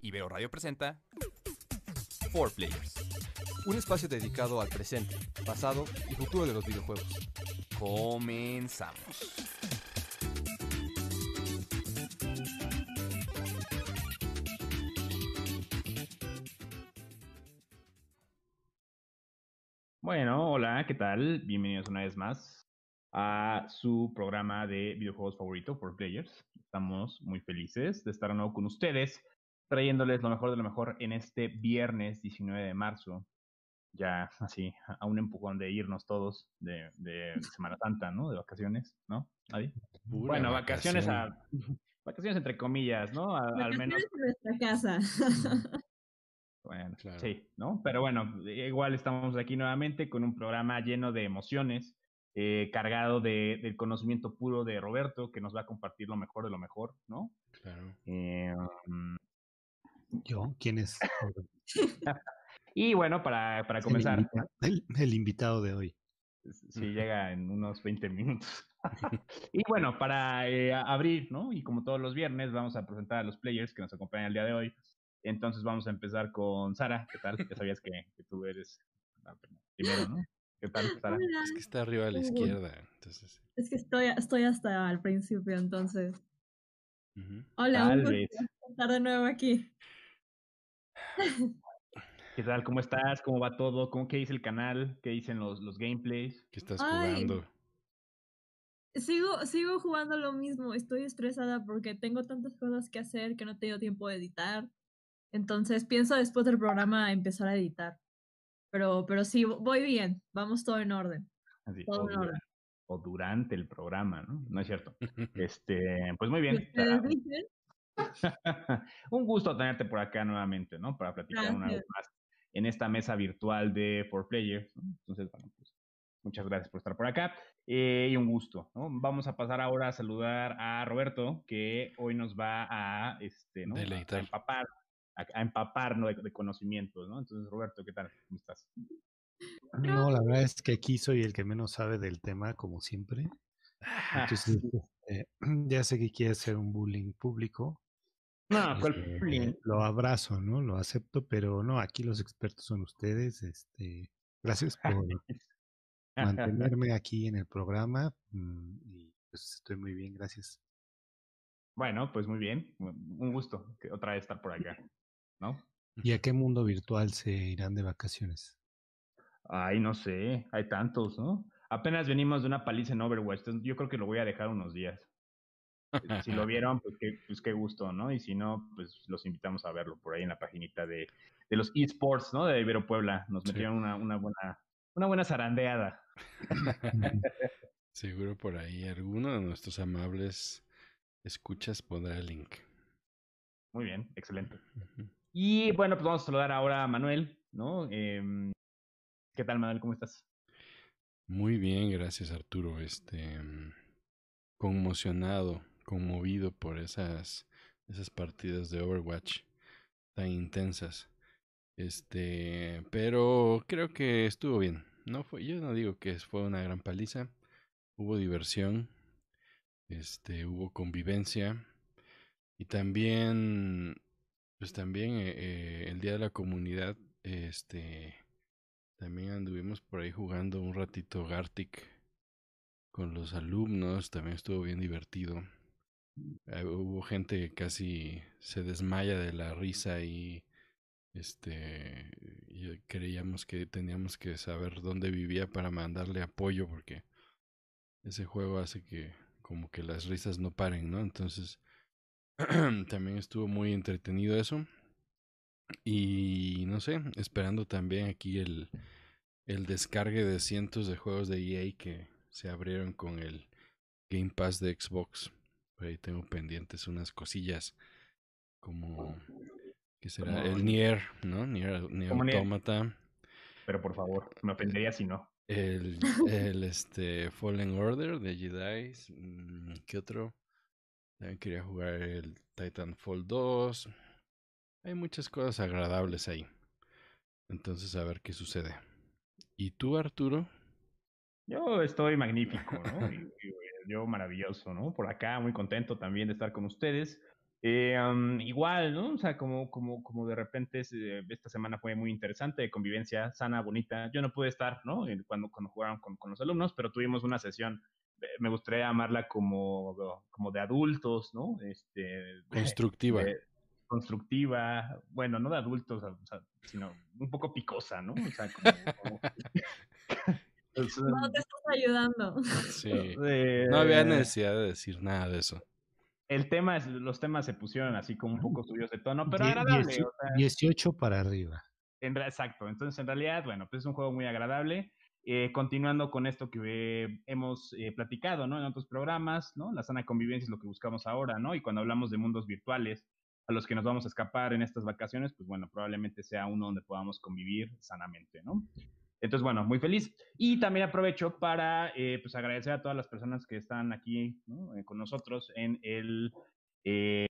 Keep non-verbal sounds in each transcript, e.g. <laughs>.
Ibero Radio presenta 4 Players, Un espacio dedicado al presente, pasado y futuro de los videojuegos. Comenzamos. Bueno, hola, ¿qué tal? Bienvenidos una vez más a su programa de videojuegos favorito por Players. Estamos muy felices de estar de nuevo con ustedes, trayéndoles lo mejor de lo mejor en este viernes 19 de marzo. Ya así, a un empujón de irnos todos de, de <laughs> Semana Santa, ¿no? De vacaciones, ¿no? ¿Nadie? Pura bueno, vacaciones vacación. a... <laughs> Vacaciones entre comillas, ¿no? A- al menos en nuestra casa. <laughs> Bueno, Claro. sí, ¿no? Pero bueno, igual estamos aquí nuevamente con un programa lleno de emociones, eh, cargado de, del conocimiento puro de Roberto, que nos va a compartir lo mejor de lo mejor, ¿no? Claro. Eh, um, ¿Yo? ¿Quién es? <laughs> y bueno, para, para El comenzar, invita- El, el invitado de hoy. si llega en unos 20 minutos. <laughs> y bueno, para eh, abrir, ¿no? Y como todos los viernes, vamos a presentar a los players que nos acompañan el día de hoy. Entonces vamos a empezar con Sara. ¿Qué tal? Ya sabías que, que tú eres la primero, ¿no? ¿Qué tal, <laughs> Sara? Hola. Es que está arriba a la izquierda. Entonces. Es que estoy, estoy hasta al principio, entonces. Hola, Tal un vez. estar de nuevo aquí. ¿Qué tal? ¿Cómo estás? ¿Cómo va todo? ¿Cómo, ¿Qué dice el canal? ¿Qué dicen los, los gameplays? ¿Qué estás Ay. jugando? Sigo, sigo jugando lo mismo. Estoy estresada porque tengo tantas cosas que hacer que no tengo tiempo de editar. Entonces pienso después del programa empezar a editar. Pero, pero sí, voy bien. Vamos todo en orden. Así, Todo o, en orden. o durante el programa, ¿no? No es cierto. <laughs> Este, pues muy bien. <laughs> Un gusto tenerte por acá nuevamente, ¿no? Para platicar una vez más en esta mesa virtual de 4Players. ¿no? Entonces, bueno, pues muchas gracias por estar por acá eh, y un gusto, ¿no? Vamos a pasar ahora a saludar a Roberto, que hoy nos va a, este, ¿no? A, empapar, a, a empaparnos de, de conocimientos, ¿no? Entonces, Roberto, ¿qué tal? ¿Cómo estás? No, la verdad es que aquí soy el que menos sabe del tema, como siempre. Entonces, eh, <clears throat> ya sé que quiere hacer un bullying público. No, ¿cuál eh, bullying? lo abrazo, ¿no? Lo acepto, pero no, aquí los expertos son ustedes. Este, gracias <laughs> por mantenerme aquí en el programa mm, y pues estoy muy bien, gracias. Bueno, pues muy bien. Un gusto que otra vez estar por acá, ¿no? ¿Y a qué mundo virtual se irán de vacaciones? Ay, no sé, hay tantos, ¿no? Apenas venimos de una paliza en Overwatch, entonces yo creo que lo voy a dejar unos días. Si lo <laughs> vieron, pues qué, pues qué gusto, ¿no? Y si no, pues los invitamos a verlo por ahí en la paginita de, de los esports, ¿no? De Ibero Puebla. Nos Sí. metieron una, una buena, una buena zarandeada. <laughs> <laughs> Seguro por ahí alguno de nuestros amables escuchas pondrá el link. Muy bien, excelente. Y bueno, pues vamos a saludar ahora a Manuel, ¿no? Em, ¿Qué tal, Manuel? ¿Cómo estás? Muy bien, gracias Arturo. Este mm, conmocionado, conmovido por esas esas partidas de Overwatch tan intensas. Este, pero creo que estuvo bien. No fue, yo no digo que fue una gran paliza. Hubo diversión, este, hubo convivencia y también, pues también eh, eh, el día de la comunidad, este, también anduvimos por ahí jugando un ratito Gartic con los alumnos, también estuvo bien divertido. Eh, hubo gente que casi se desmaya de la risa y este creíamos que teníamos que saber dónde vivía para mandarle apoyo porque ese juego hace que como que las risas no paren, ¿no? Entonces <clears throat> también estuvo muy entretenido eso. Y no sé, esperando también aquí el, el descargue de cientos de juegos de EA que se abrieron con el Game Pass de Xbox. Por ahí tengo pendientes unas cosillas como que será Como- el Nier, ¿no? Nier, Nier. Automata, Pero por favor, me ofendería si no. el, el este Fallen Order de Jedi, mm, ¿qué otro? También quería jugar el Titanfall 2. Hay muchas cosas agradables ahí. Entonces a ver qué sucede. ¿Y tú, Arturo? Yo estoy magnífico, ¿no? <laughs> Y, yo maravilloso, ¿no? Por acá, muy contento también de estar con ustedes. Eh, igual, ¿no? O sea, como, como, como de repente esta semana fue muy interesante, convivencia sana, bonita. Yo no pude estar, ¿no? Cuando, cuando jugaron con, con los alumnos, pero tuvimos una sesión, eh, me gustaría llamarla como, como de adultos, ¿no? Este, constructiva. constructiva, bueno, no de adultos, o sea, sino un poco picosa, ¿no? O sea, como... <laughs> no te estás ayudando. Sí. No había necesidad de decir nada de eso el tema es, los temas se pusieron así como un poco subidos de tono, pero agradable. 18, para arriba. En, exacto, entonces en realidad, bueno, pues es un juego muy agradable. Eh, continuando con esto que hemos eh, platicado, ¿no? En otros programas, ¿no? La sana convivencia es lo que buscamos ahora, ¿no? Y cuando hablamos de mundos virtuales a los que nos vamos a escapar en estas vacaciones, pues bueno, probablemente sea uno donde podamos convivir sanamente, ¿no? Entonces, bueno, muy feliz. Y también aprovecho para eh, pues agradecer a todas las personas que están aquí eh, con nosotros en el, eh,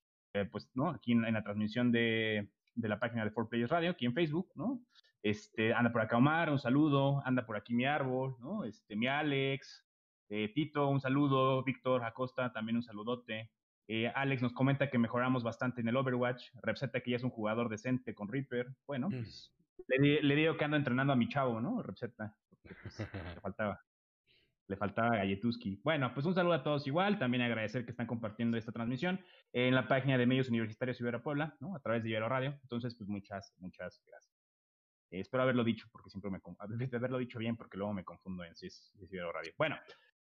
pues, ¿no? Aquí en, la transmisión de, la página de 4Players Radio, aquí en Facebook, ¿no? Este, anda por acá Omar, un saludo. Anda por aquí mi árbol, ¿no? Este, mi Alex. Tito, un saludo. Víctor Acosta, también un saludote. Alex nos comenta que mejoramos bastante en el Overwatch. Repseta que ya es un jugador decente con Reaper. Bueno, mm. pues, le, digo que ando entrenando a mi chavo, ¿no? Receta. Pues, <laughs> le faltaba. Le faltaba Galletuski. Bueno, pues un saludo a todos igual. También agradecer que están compartiendo esta transmisión en la página de Medios Universitarios Ibero Puebla, ¿no? A través de Ibero Radio. Entonces, pues muchas, muchas gracias. Espero haberlo dicho porque siempre me haberlo dicho bien porque luego me confundo en si es, Ibero Radio. Bueno,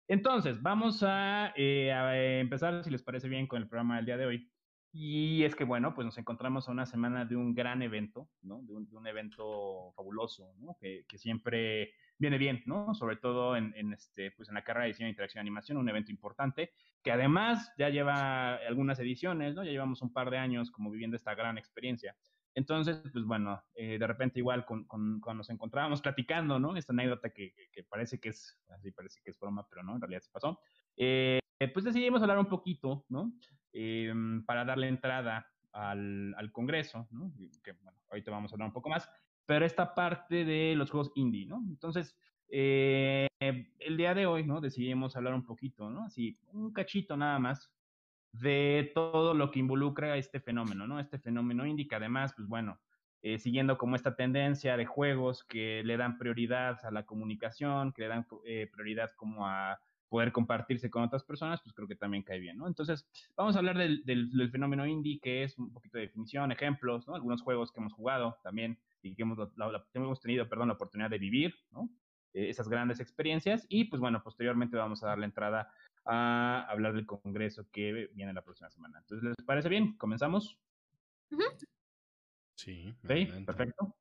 entonces vamos a, eh, a, empezar, si les parece bien, con el programa del día de hoy. Y es que, bueno, pues nos encontramos a una semana de un gran evento, ¿no? De un, evento fabuloso, ¿no? Que, que, siempre viene bien, ¿no? Sobre todo en, en, este, pues en la carrera de diseño, interacción y animación, un evento importante, que además ya lleva algunas ediciones, ¿no? Ya llevamos un par de años como viviendo esta gran experiencia. Entonces, pues bueno, eh, de repente igual con, con, cuando nos encontrábamos platicando, ¿no? Esta anécdota que, que, parece que es, así parece que es broma, pero no, en realidad se pasó. Eh, pues decidimos hablar un poquito, ¿no? Em, para darle entrada al, al Congreso, ¿no? que bueno, ahorita vamos a hablar un poco más, pero esta parte de los juegos indie, ¿no? Entonces, eh, el día de hoy, ¿no? Decidimos hablar un poquito, ¿no? Así, un cachito nada más de todo lo que involucra este fenómeno, ¿no? Este fenómeno indie que además, pues bueno, eh, siguiendo como esta tendencia de juegos que le dan prioridad a la comunicación, que le dan eh, prioridad como a poder compartirse con otras personas, pues creo que también cae bien, ¿no? Entonces, vamos a hablar del, fenómeno indie, que es un poquito de definición, ejemplos, ¿no? Algunos juegos que hemos jugado también y que hemos, hemos tenido, perdón, la oportunidad de vivir, ¿no? Eh, esas grandes experiencias y, pues bueno, posteriormente vamos a dar la entrada a hablar del congreso que viene la próxima semana. Entonces, ¿les parece bien? ¿Comenzamos? Sí. perfecto.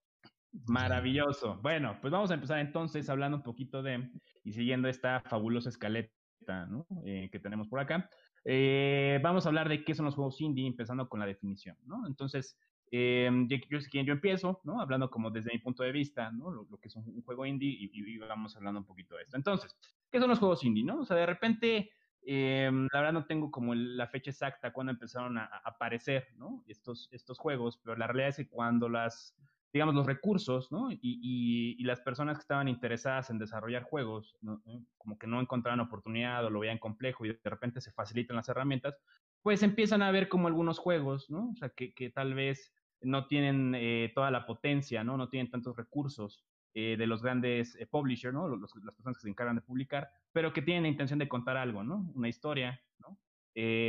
Maravilloso. Bueno, pues vamos a empezar entonces hablando un poquito de, y siguiendo esta fabulosa escaleta ¿no? eh, que tenemos por acá. Eh, vamos a hablar de qué son los juegos indie, empezando con la definición, ¿no? Entonces, eh, yo, yo, yo empiezo, ¿no? Hablando como desde mi punto de vista, ¿no? Lo, que es un, juego indie y, y, vamos hablando un poquito de esto. Entonces, ¿qué son los juegos indie, no? O sea, de repente, eh, la verdad no tengo como la fecha exacta cuando empezaron a, aparecer, ¿no? Estos, estos juegos, pero la realidad es que cuando las digamos, los recursos, ¿no? Y, y, las personas que estaban interesadas en desarrollar juegos. Eh, como que no encontraban oportunidad o lo veían complejo y de repente se facilitan las herramientas, pues empiezan a ver como algunos juegos, ¿no? O sea, que, que tal vez no tienen eh, toda la potencia, ¿no? No tienen tantos recursos eh, de los grandes publishers, ¿no? Los, las personas que se encargan de publicar, pero que tienen la intención de contar algo, ¿no? Una historia, ¿no?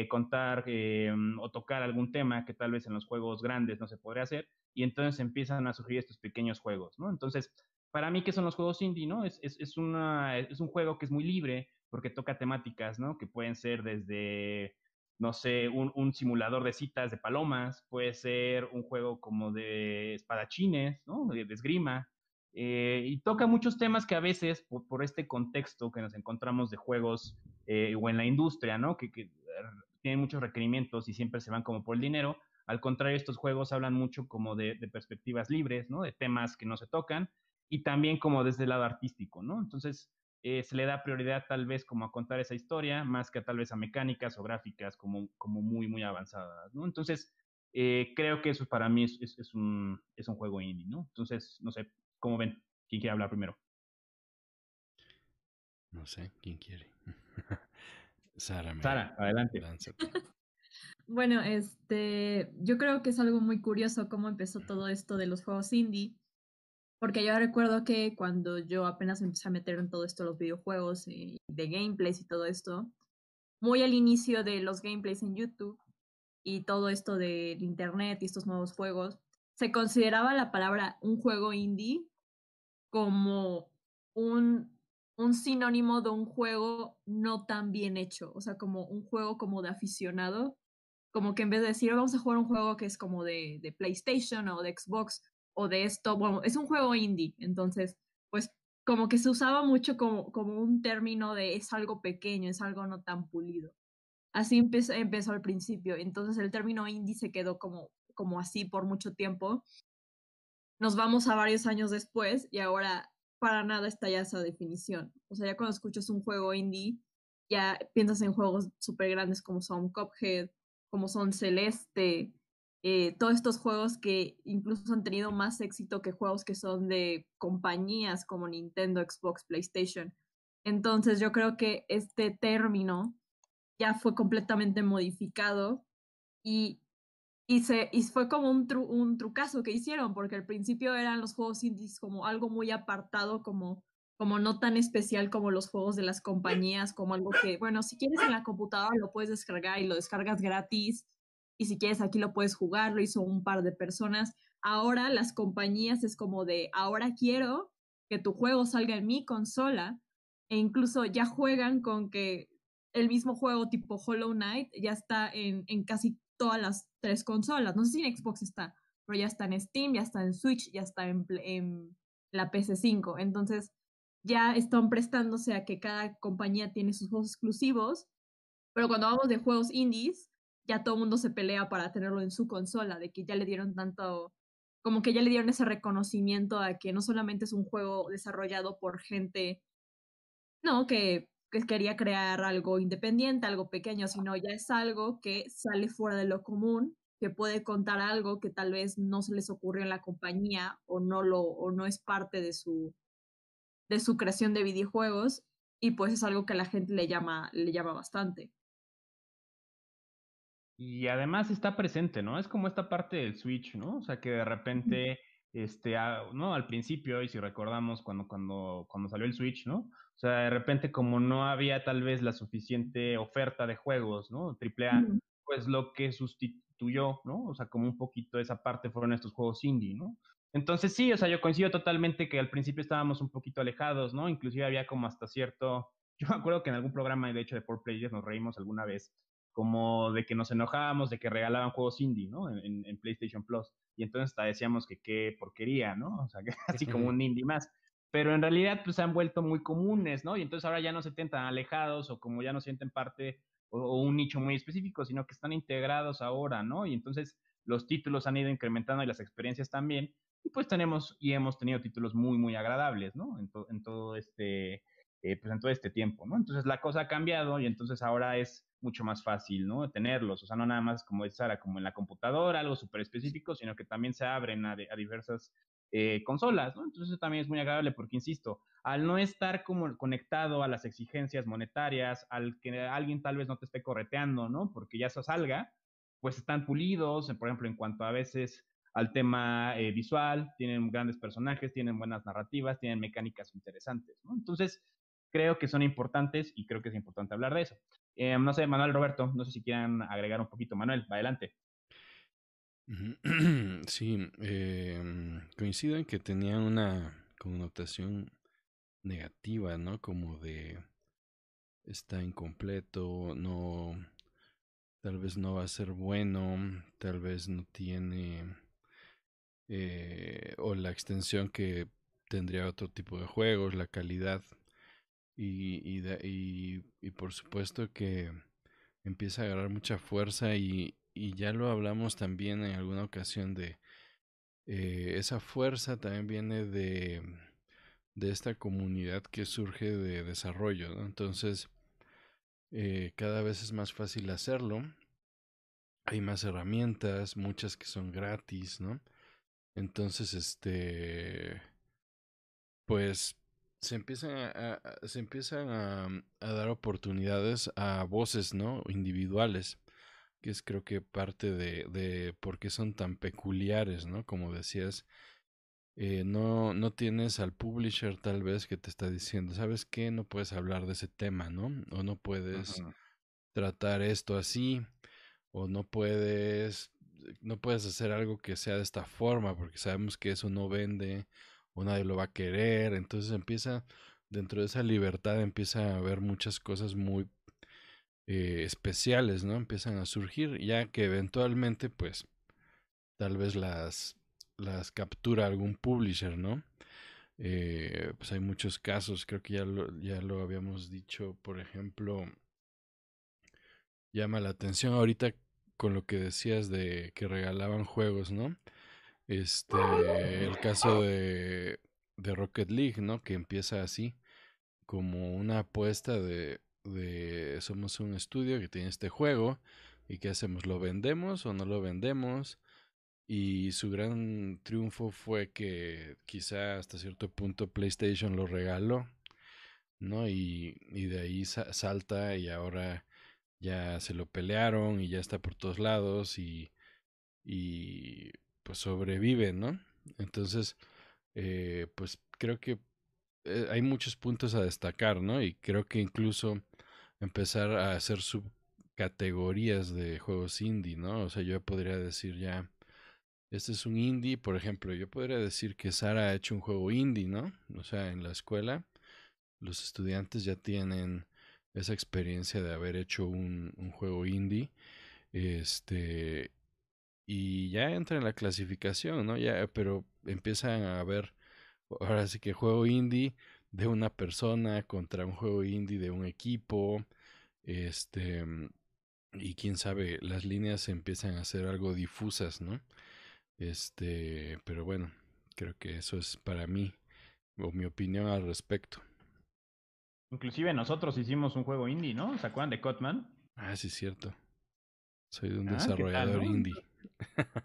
contar o tocar algún tema que tal vez en los juegos grandes no se podría hacer y entonces empiezan a surgir estos pequeños juegos, ¿no? Entonces, para mí, ¿qué son los juegos indie, no? Es, es, es, una, es un juego que es muy libre porque toca temáticas, ¿no? Que pueden ser desde, no sé, un, un simulador de citas de palomas, puede ser un juego como de espadachines, ¿no? De, esgrima, eh, y toca muchos temas que a veces, por, este contexto que nos encontramos de juegos eh, o en la industria, ¿no? Que, que, tienen muchos requerimientos y siempre se van como por el dinero, al contrario, estos juegos hablan mucho como de, perspectivas libres, ¿no? De temas que no se tocan y también como desde el lado artístico, ¿no? Entonces, eh, se le da prioridad tal vez como a contar esa historia, más que tal vez a mecánicas o gráficas como, como muy, muy avanzadas, ¿no? Entonces, eh, creo que eso para mí es, es, un, es un juego indie, ¿no? Entonces, no sé, ¿cómo ven? ¿Quién quiere hablar primero? No sé, ¿quién quiere? <laughs> Sara, me- Sara, adelante. lánzate. <laughs> Bueno, este, yo creo que es algo muy curioso cómo empezó todo esto de los juegos indie, porque yo recuerdo que cuando yo apenas empecé a meter en todo esto, los videojuegos y de gameplays y todo esto, muy al inicio de los gameplays en YouTube y todo esto del internet y estos nuevos juegos, se consideraba la palabra un juego indie como un, un sinónimo de un juego no tan bien hecho, o sea, como un juego como de aficionado, como que en vez de decir vamos a jugar un juego que es como de, de PlayStation o de Xbox o de esto, bueno, es un juego indie, entonces, pues como que se usaba mucho como, como un término de es algo pequeño, es algo no tan pulido. Así empezó, empezó al principio, entonces el término indie se quedó como, como así por mucho tiempo. Nos vamos a varios años después y ahora para nada está ya esa definición. O sea, ya cuando escuchas un juego indie, ya piensas en juegos súper grandes como son Cuphead, como son Celeste, eh, todos estos juegos que incluso han tenido más éxito que juegos que son de compañías como Nintendo, Xbox, PlayStation. Entonces yo creo que este término ya fue completamente modificado y, y, se, y fue como un, tru, un trucazo que hicieron, porque al principio eran los juegos indies como algo muy apartado, como, como no tan especial como los juegos de las compañías, como algo que, bueno, si quieres en la computadora lo puedes descargar y lo descargas gratis, y si quieres aquí lo puedes jugar, lo hizo un par de personas. Ahora las compañías es como de, ahora quiero que tu juego salga en mi consola, e incluso ya juegan con que el mismo juego tipo Hollow Knight ya está en, en casi todas las tres consolas. No sé si en Xbox está, pero ya está en Steam, ya está en Switch, ya está en, en la PC5. Entonces ya están prestándose a que cada compañía tiene sus juegos exclusivos, pero cuando hablamos de juegos indies, ya todo el mundo se pelea para tenerlo en su consola, de que ya le dieron tanto, como que ya le dieron ese reconocimiento a que no solamente es un juego desarrollado por gente, no, que que quería crear algo independiente, algo pequeño, sino ya es algo que sale fuera de lo común, que puede contar algo que tal vez no se les ocurrió en la compañía o no lo o no es parte de su de su creación de videojuegos y pues es algo que a la gente le llama le llama bastante. Y además está presente, ¿no? Es como esta parte del Switch, ¿no? O sea, que de repente este, a, no, al principio, y si recordamos cuando, cuando, cuando salió el Switch, ¿no? O sea, de repente como no había tal vez la suficiente oferta de juegos, ¿no? Triple A, pues lo que sustituyó, ¿no? O sea, como un poquito esa parte fueron estos juegos indie, ¿no? Entonces sí, o sea, yo coincido totalmente que al principio estábamos un poquito alejados, ¿no? Inclusive había como hasta cierto, <laughs> yo me acuerdo que en algún programa, de hecho, de 4Players nos reímos alguna vez, como de que nos enojábamos de que regalaban juegos indie, ¿no? En, en, PlayStation Plus. Y entonces hasta decíamos que qué porquería, ¿no? O sea, que <laughs> así como un indie más. Pero en realidad, pues se han vuelto muy comunes, ¿no? Y entonces ahora ya no se sienten tan alejados o como ya no sienten parte o, o un nicho muy específico, sino que están integrados ahora, ¿no? Y entonces los títulos han ido incrementando y las experiencias también. Y pues tenemos y hemos tenido títulos muy, muy agradables, ¿no? En, to, en todo este, eh, pues en todo este tiempo, ¿no? Entonces la cosa ha cambiado y entonces ahora es mucho más fácil, ¿no? Tenerlos, o sea, no nada más como dice Sara, como en la computadora, algo súper específico, sino que también se abren a, de, a diversas eh, consolas, ¿no? Entonces eso también es muy agradable porque, insisto, al no estar como conectado a las exigencias monetarias, al que alguien tal vez no te esté correteando, ¿no? Porque ya eso salga, pues están pulidos, por ejemplo, en cuanto a veces al tema eh, visual, tienen grandes personajes, tienen buenas narrativas, tienen mecánicas interesantes, ¿no? Entonces, creo que son importantes y creo que es importante hablar de eso. Eh, no sé, Manuel Roberto, no sé si quieran agregar un poquito. Manuel, adelante. <clears throat> Sí, eh, coincido en que tenían una connotación negativa, ¿no? Como de está incompleto, no, tal vez no va a ser bueno, tal vez no tiene, eh, o la extensión que tendría otro tipo de juegos, la calidad. Y, y, y, y, por supuesto que empieza a agarrar mucha fuerza y, y ya lo hablamos también en alguna ocasión de eh, esa fuerza también viene de, de esta comunidad que surge de desarrollo, ¿no? Entonces, eh, cada vez es más fácil hacerlo. Hay más herramientas, muchas que son gratis, ¿no? Entonces, este, pues se empiezan a, se empiezan a, a, dar oportunidades a voces, ¿no? Individuales, que es creo que parte de, de por qué son tan peculiares, ¿no? Como decías, eh, no, no tienes al publisher tal vez que te está diciendo, ¿sabes qué? No puedes hablar de ese tema, ¿no? O no puedes tratar esto así, o no puedes, no puedes hacer algo que sea de esta forma, porque sabemos que eso no vende, o nadie lo va a querer, entonces empieza, dentro de esa libertad empieza a haber muchas cosas muy eh, especiales, ¿no? Empiezan a surgir, ya que eventualmente, pues, tal vez las las captura algún publisher, ¿no? Eh, pues hay muchos casos, creo que ya lo, ya lo habíamos dicho, por ejemplo, llama la atención ahorita con lo que decías de que regalaban juegos, ¿no? Este, el caso de, de Rocket League, ¿no? Que empieza así, como una apuesta de, de somos un estudio que tiene este juego y qué hacemos, ¿lo vendemos o no lo vendemos? Y su gran triunfo fue que quizá hasta cierto punto PlayStation lo regaló, ¿no? Y, y de ahí salta y ahora ya se lo pelearon y ya está por todos lados y, y pues sobrevive, ¿no? Entonces, eh, pues creo que eh, hay muchos puntos a destacar, ¿no? Y creo que incluso empezar a hacer subcategorías de juegos indie, ¿no? O sea, yo podría decir ya este es un indie, por ejemplo, yo podría decir que Sara ha hecho un juego indie, ¿no? O sea, en la escuela los estudiantes ya tienen esa experiencia de haber hecho un, un juego indie, este, y ya entra en la clasificación, ¿no? Ya, pero empiezan a ver, ahora sí que juego indie de una persona contra un juego indie de un equipo, este, y quién sabe, las líneas empiezan a ser algo difusas, ¿no? Este, pero bueno, creo que eso es para mí o mi opinión al respecto. Inclusive nosotros hicimos un juego indie, ¿no? ¿Se acuerdan de Cotman? Ah, sí, cierto. Soy de un ah, desarrollador indie.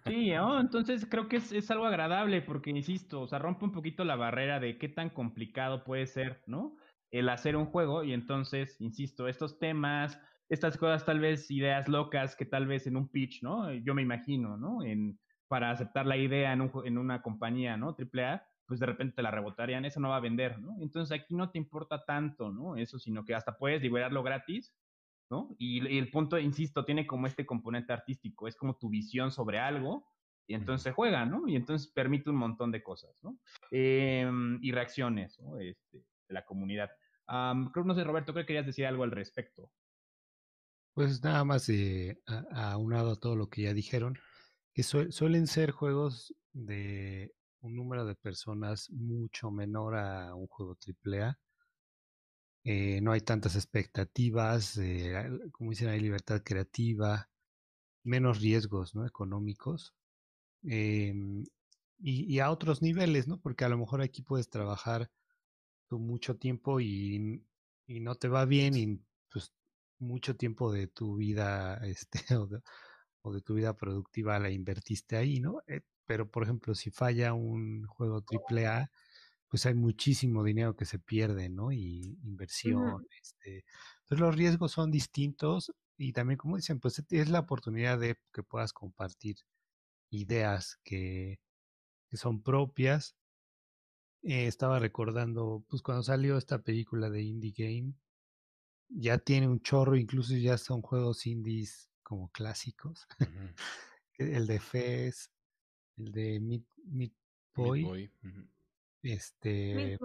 Sí, entonces creo que es, es, algo agradable porque, insisto, o sea, rompe un poquito la barrera de qué tan complicado puede ser, ¿no? El hacer un juego y entonces, insisto, estos temas, estas cosas tal vez ideas locas que tal vez en un pitch, ¿no? Yo me imagino, ¿no? En, para aceptar la idea en, un, en una compañía, ¿no? Triple A, pues de repente te la rebotarían, eso no va a vender, ¿no? Entonces aquí no te importa tanto, ¿no? Eso, sino que hasta puedes liberarlo gratis, ¿no? Y, el punto, insisto, tiene como este componente artístico, es como tu visión sobre algo, y entonces se juega, ¿no? Y entonces permite un montón de cosas, ¿no? Em, y reacciones, ¿no? Este, de la comunidad. creo, no sé, Roberto, creo que querías decir algo al respecto. Pues nada más eh, aunado a todo lo que ya dijeron, que suelen ser juegos de un número de personas mucho menor a un juego AAA. Eh, no hay tantas expectativas, eh, como dicen, hay libertad creativa, menos riesgos ¿no? económicos. Em, y, a otros niveles, ¿no? Porque a lo mejor aquí puedes trabajar mucho tiempo y, y no te va bien y pues mucho tiempo de tu vida <laughs> este, o de tu vida productiva la invertiste ahí, ¿no? Eh, pero, por ejemplo, si falla un juego triple A, pues hay muchísimo dinero que se pierde, ¿no? Y inversión. este, entonces los riesgos son distintos y también, como dicen, pues es la oportunidad de que puedas compartir ideas que, que son propias. Eh, estaba recordando, pues cuando salió esta película de Indie Game, ya tiene un chorro, incluso ya son juegos indies como clásicos. <laughs> el de Fez, el de Meat, Boy. Este.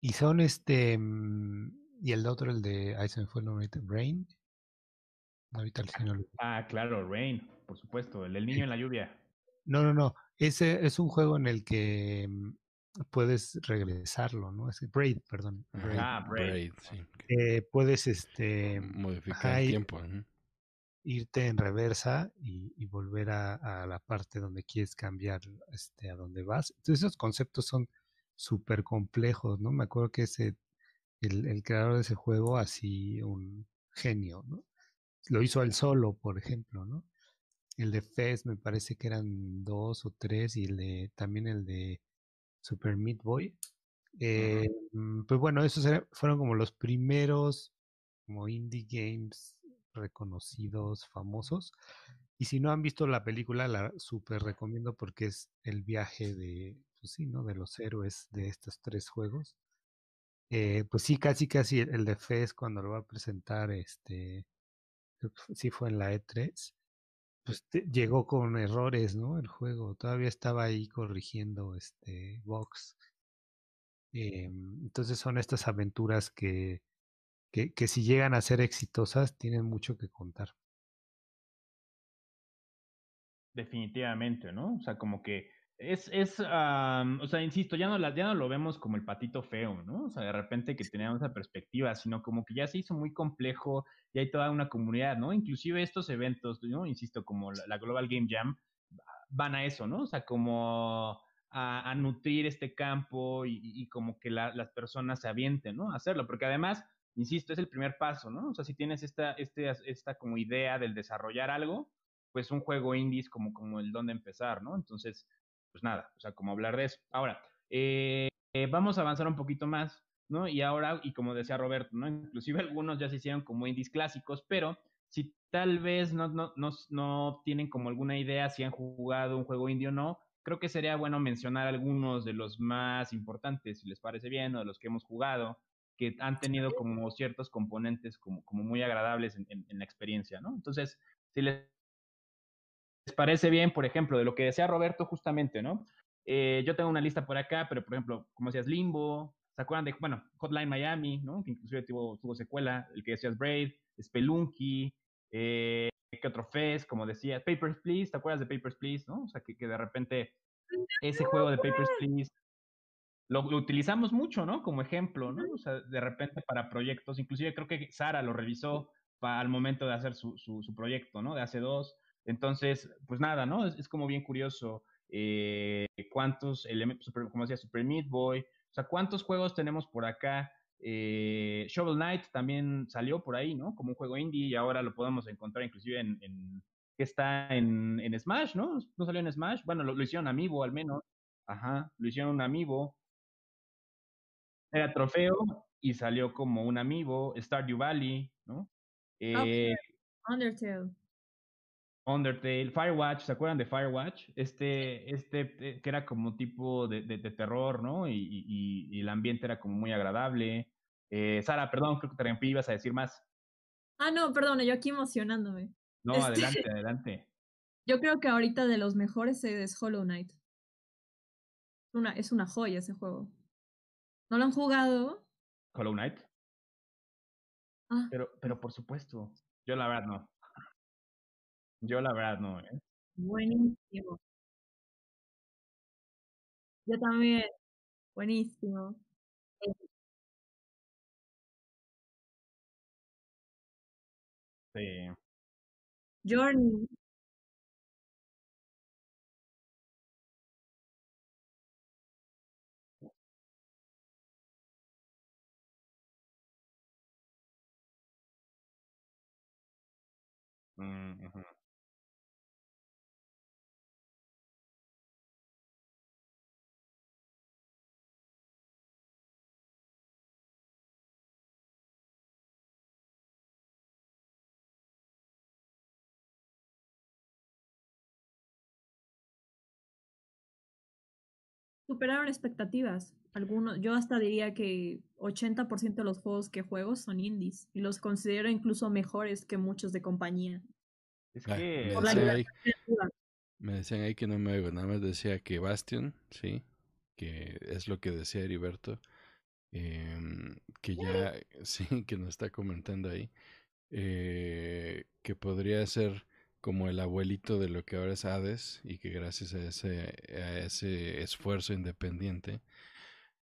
Y son este. Mm, y el otro, el de. Ahí se me fue el nombre. Rain. Ahorita el Ah, claro, Rain, por supuesto. El del niño en la lluvia. No, no, no. Ese es un juego en el que mm, puedes regresarlo, ¿no? Es Braid, perdón. Ah, Braid. sí. Eh, puedes este modificar el tiempo irte en reversa y, volver a, la parte donde quieres cambiar este, a donde vas. Entonces esos conceptos son súper complejos, ¿no? Me acuerdo que ese, el, creador de ese juego, así un genio, ¿no? Lo hizo él solo, por ejemplo, ¿no? El de Fez me parece que eran dos o tres y el de también el de Super Meat Boy Eh, mm, pues bueno, esos fueron como los primeros como indie games reconocidos, famosos. Y si no han visto la película, la súper recomiendo porque es el viaje de, pues sí, ¿no? De los héroes de estos tres juegos. Eh, pues sí, casi, casi el, de Fez cuando lo va a presentar, este, sí fue en la E3, pues llegó con errores, ¿no? El juego todavía estaba ahí corrigiendo, este, bugs. Em, entonces son estas aventuras que, que, que si llegan a ser exitosas, tienen mucho que contar. Definitivamente, ¿no? O sea, como que es, es, am, o sea, insisto, ya no, la, ya no lo vemos como el patito feo, ¿no? O sea, de repente que teníamos esa perspectiva, sino como que ya se hizo muy complejo y hay toda una comunidad, ¿no? Inclusive estos eventos, ¿no? Insisto, como la, la Global Game Jam, van a eso, ¿no? O sea, como a, a nutrir este campo y, y como que la, las personas se avienten, ¿no? A hacerlo, porque además, insisto, es el primer paso, ¿no? O sea, si tienes esta, este, esta como idea del desarrollar algo, pues un juego indie es como, como el donde empezar, ¿no? Entonces, pues nada, o sea, como hablar de eso. Ahora, eh, eh, vamos a avanzar un poquito más, ¿no? Y ahora, y como decía Roberto, ¿no? Inclusive <laughs> algunos ya se hicieron como indies clásicos, pero si tal vez no, no, no, no tienen como alguna idea si han jugado un juego indie o no, creo que sería bueno mencionar algunos de los más importantes, si les parece bien, o de los que hemos jugado, que han tenido como ciertos componentes como, como muy agradables en, en, en la experiencia, ¿no? Entonces, si les parece bien, por ejemplo, de lo que decía Roberto justamente, ¿no? Eh, yo tengo una lista por acá, pero por ejemplo, como decías, Limbo, ¿se acuerdan de, bueno, Hotline Miami, ¿no? Que inclusive tuvo, tuvo secuela, el que decías Brave, Spelunky, eh, ¿qué otro Fest? Como decías, Papers, Please, ¿te acuerdas de Papers, Please, no? O sea, que, que de repente ese juego de Papers, Please lo, lo, utilizamos mucho, ¿no? Como ejemplo, ¿no? O sea, de repente para proyectos, inclusive creo que Sara lo revisó para, al momento de hacer su, su, su proyecto, ¿no? De hace dos. Entonces, pues nada, ¿no? Es, es como bien curioso eh, cuántos elementos, super, como decía, Super Meat Boy, o sea, cuántos juegos tenemos por acá. Eh, Shovel Knight también salió por ahí, ¿no? Como un juego indie y ahora lo podemos encontrar inclusive en, en que está en, en, Smash, ¿no? ¿No salió en Smash? Bueno, lo, lo hicieron Amiibo al menos. Ajá, lo hicieron un Amiibo. Era trofeo y salió como un Amiibo. Stardew Valley, ¿no? Eh, okay. Undertale. Undertale, Firewatch, ¿se acuerdan de Firewatch? Este, este, que era como tipo de, de, de terror, ¿no? Y, y, y, el ambiente era como muy agradable. Eh, Sara, perdón, creo que te rompí, ibas a decir más. Ah, no, perdón, yo aquí emocionándome. No, este... adelante, <laughs> adelante. Yo creo que ahorita de los mejores es Hollow Knight. Una, es una joya ese juego. ¿No lo han jugado? Hollow Knight. Ah. Pero, pero por supuesto, yo la verdad no. Yo la verdad no, ¿eh? Buenísimo. Yo también. Buenísimo. Sí. Journey. Mm superaron expectativas. Algunos, yo hasta diría que 80% de los juegos que juego son indies y los considero incluso mejores que muchos de compañía. Es que me, decían ahí, me decían ahí que no me oigo, nada más decía que Bastion, sí, que es lo que decía Heriberto, eh, que ya, <laughs> sí, que nos está comentando ahí, eh, que podría ser como el abuelito de lo que ahora es Hades y que gracias a ese, a ese esfuerzo independiente,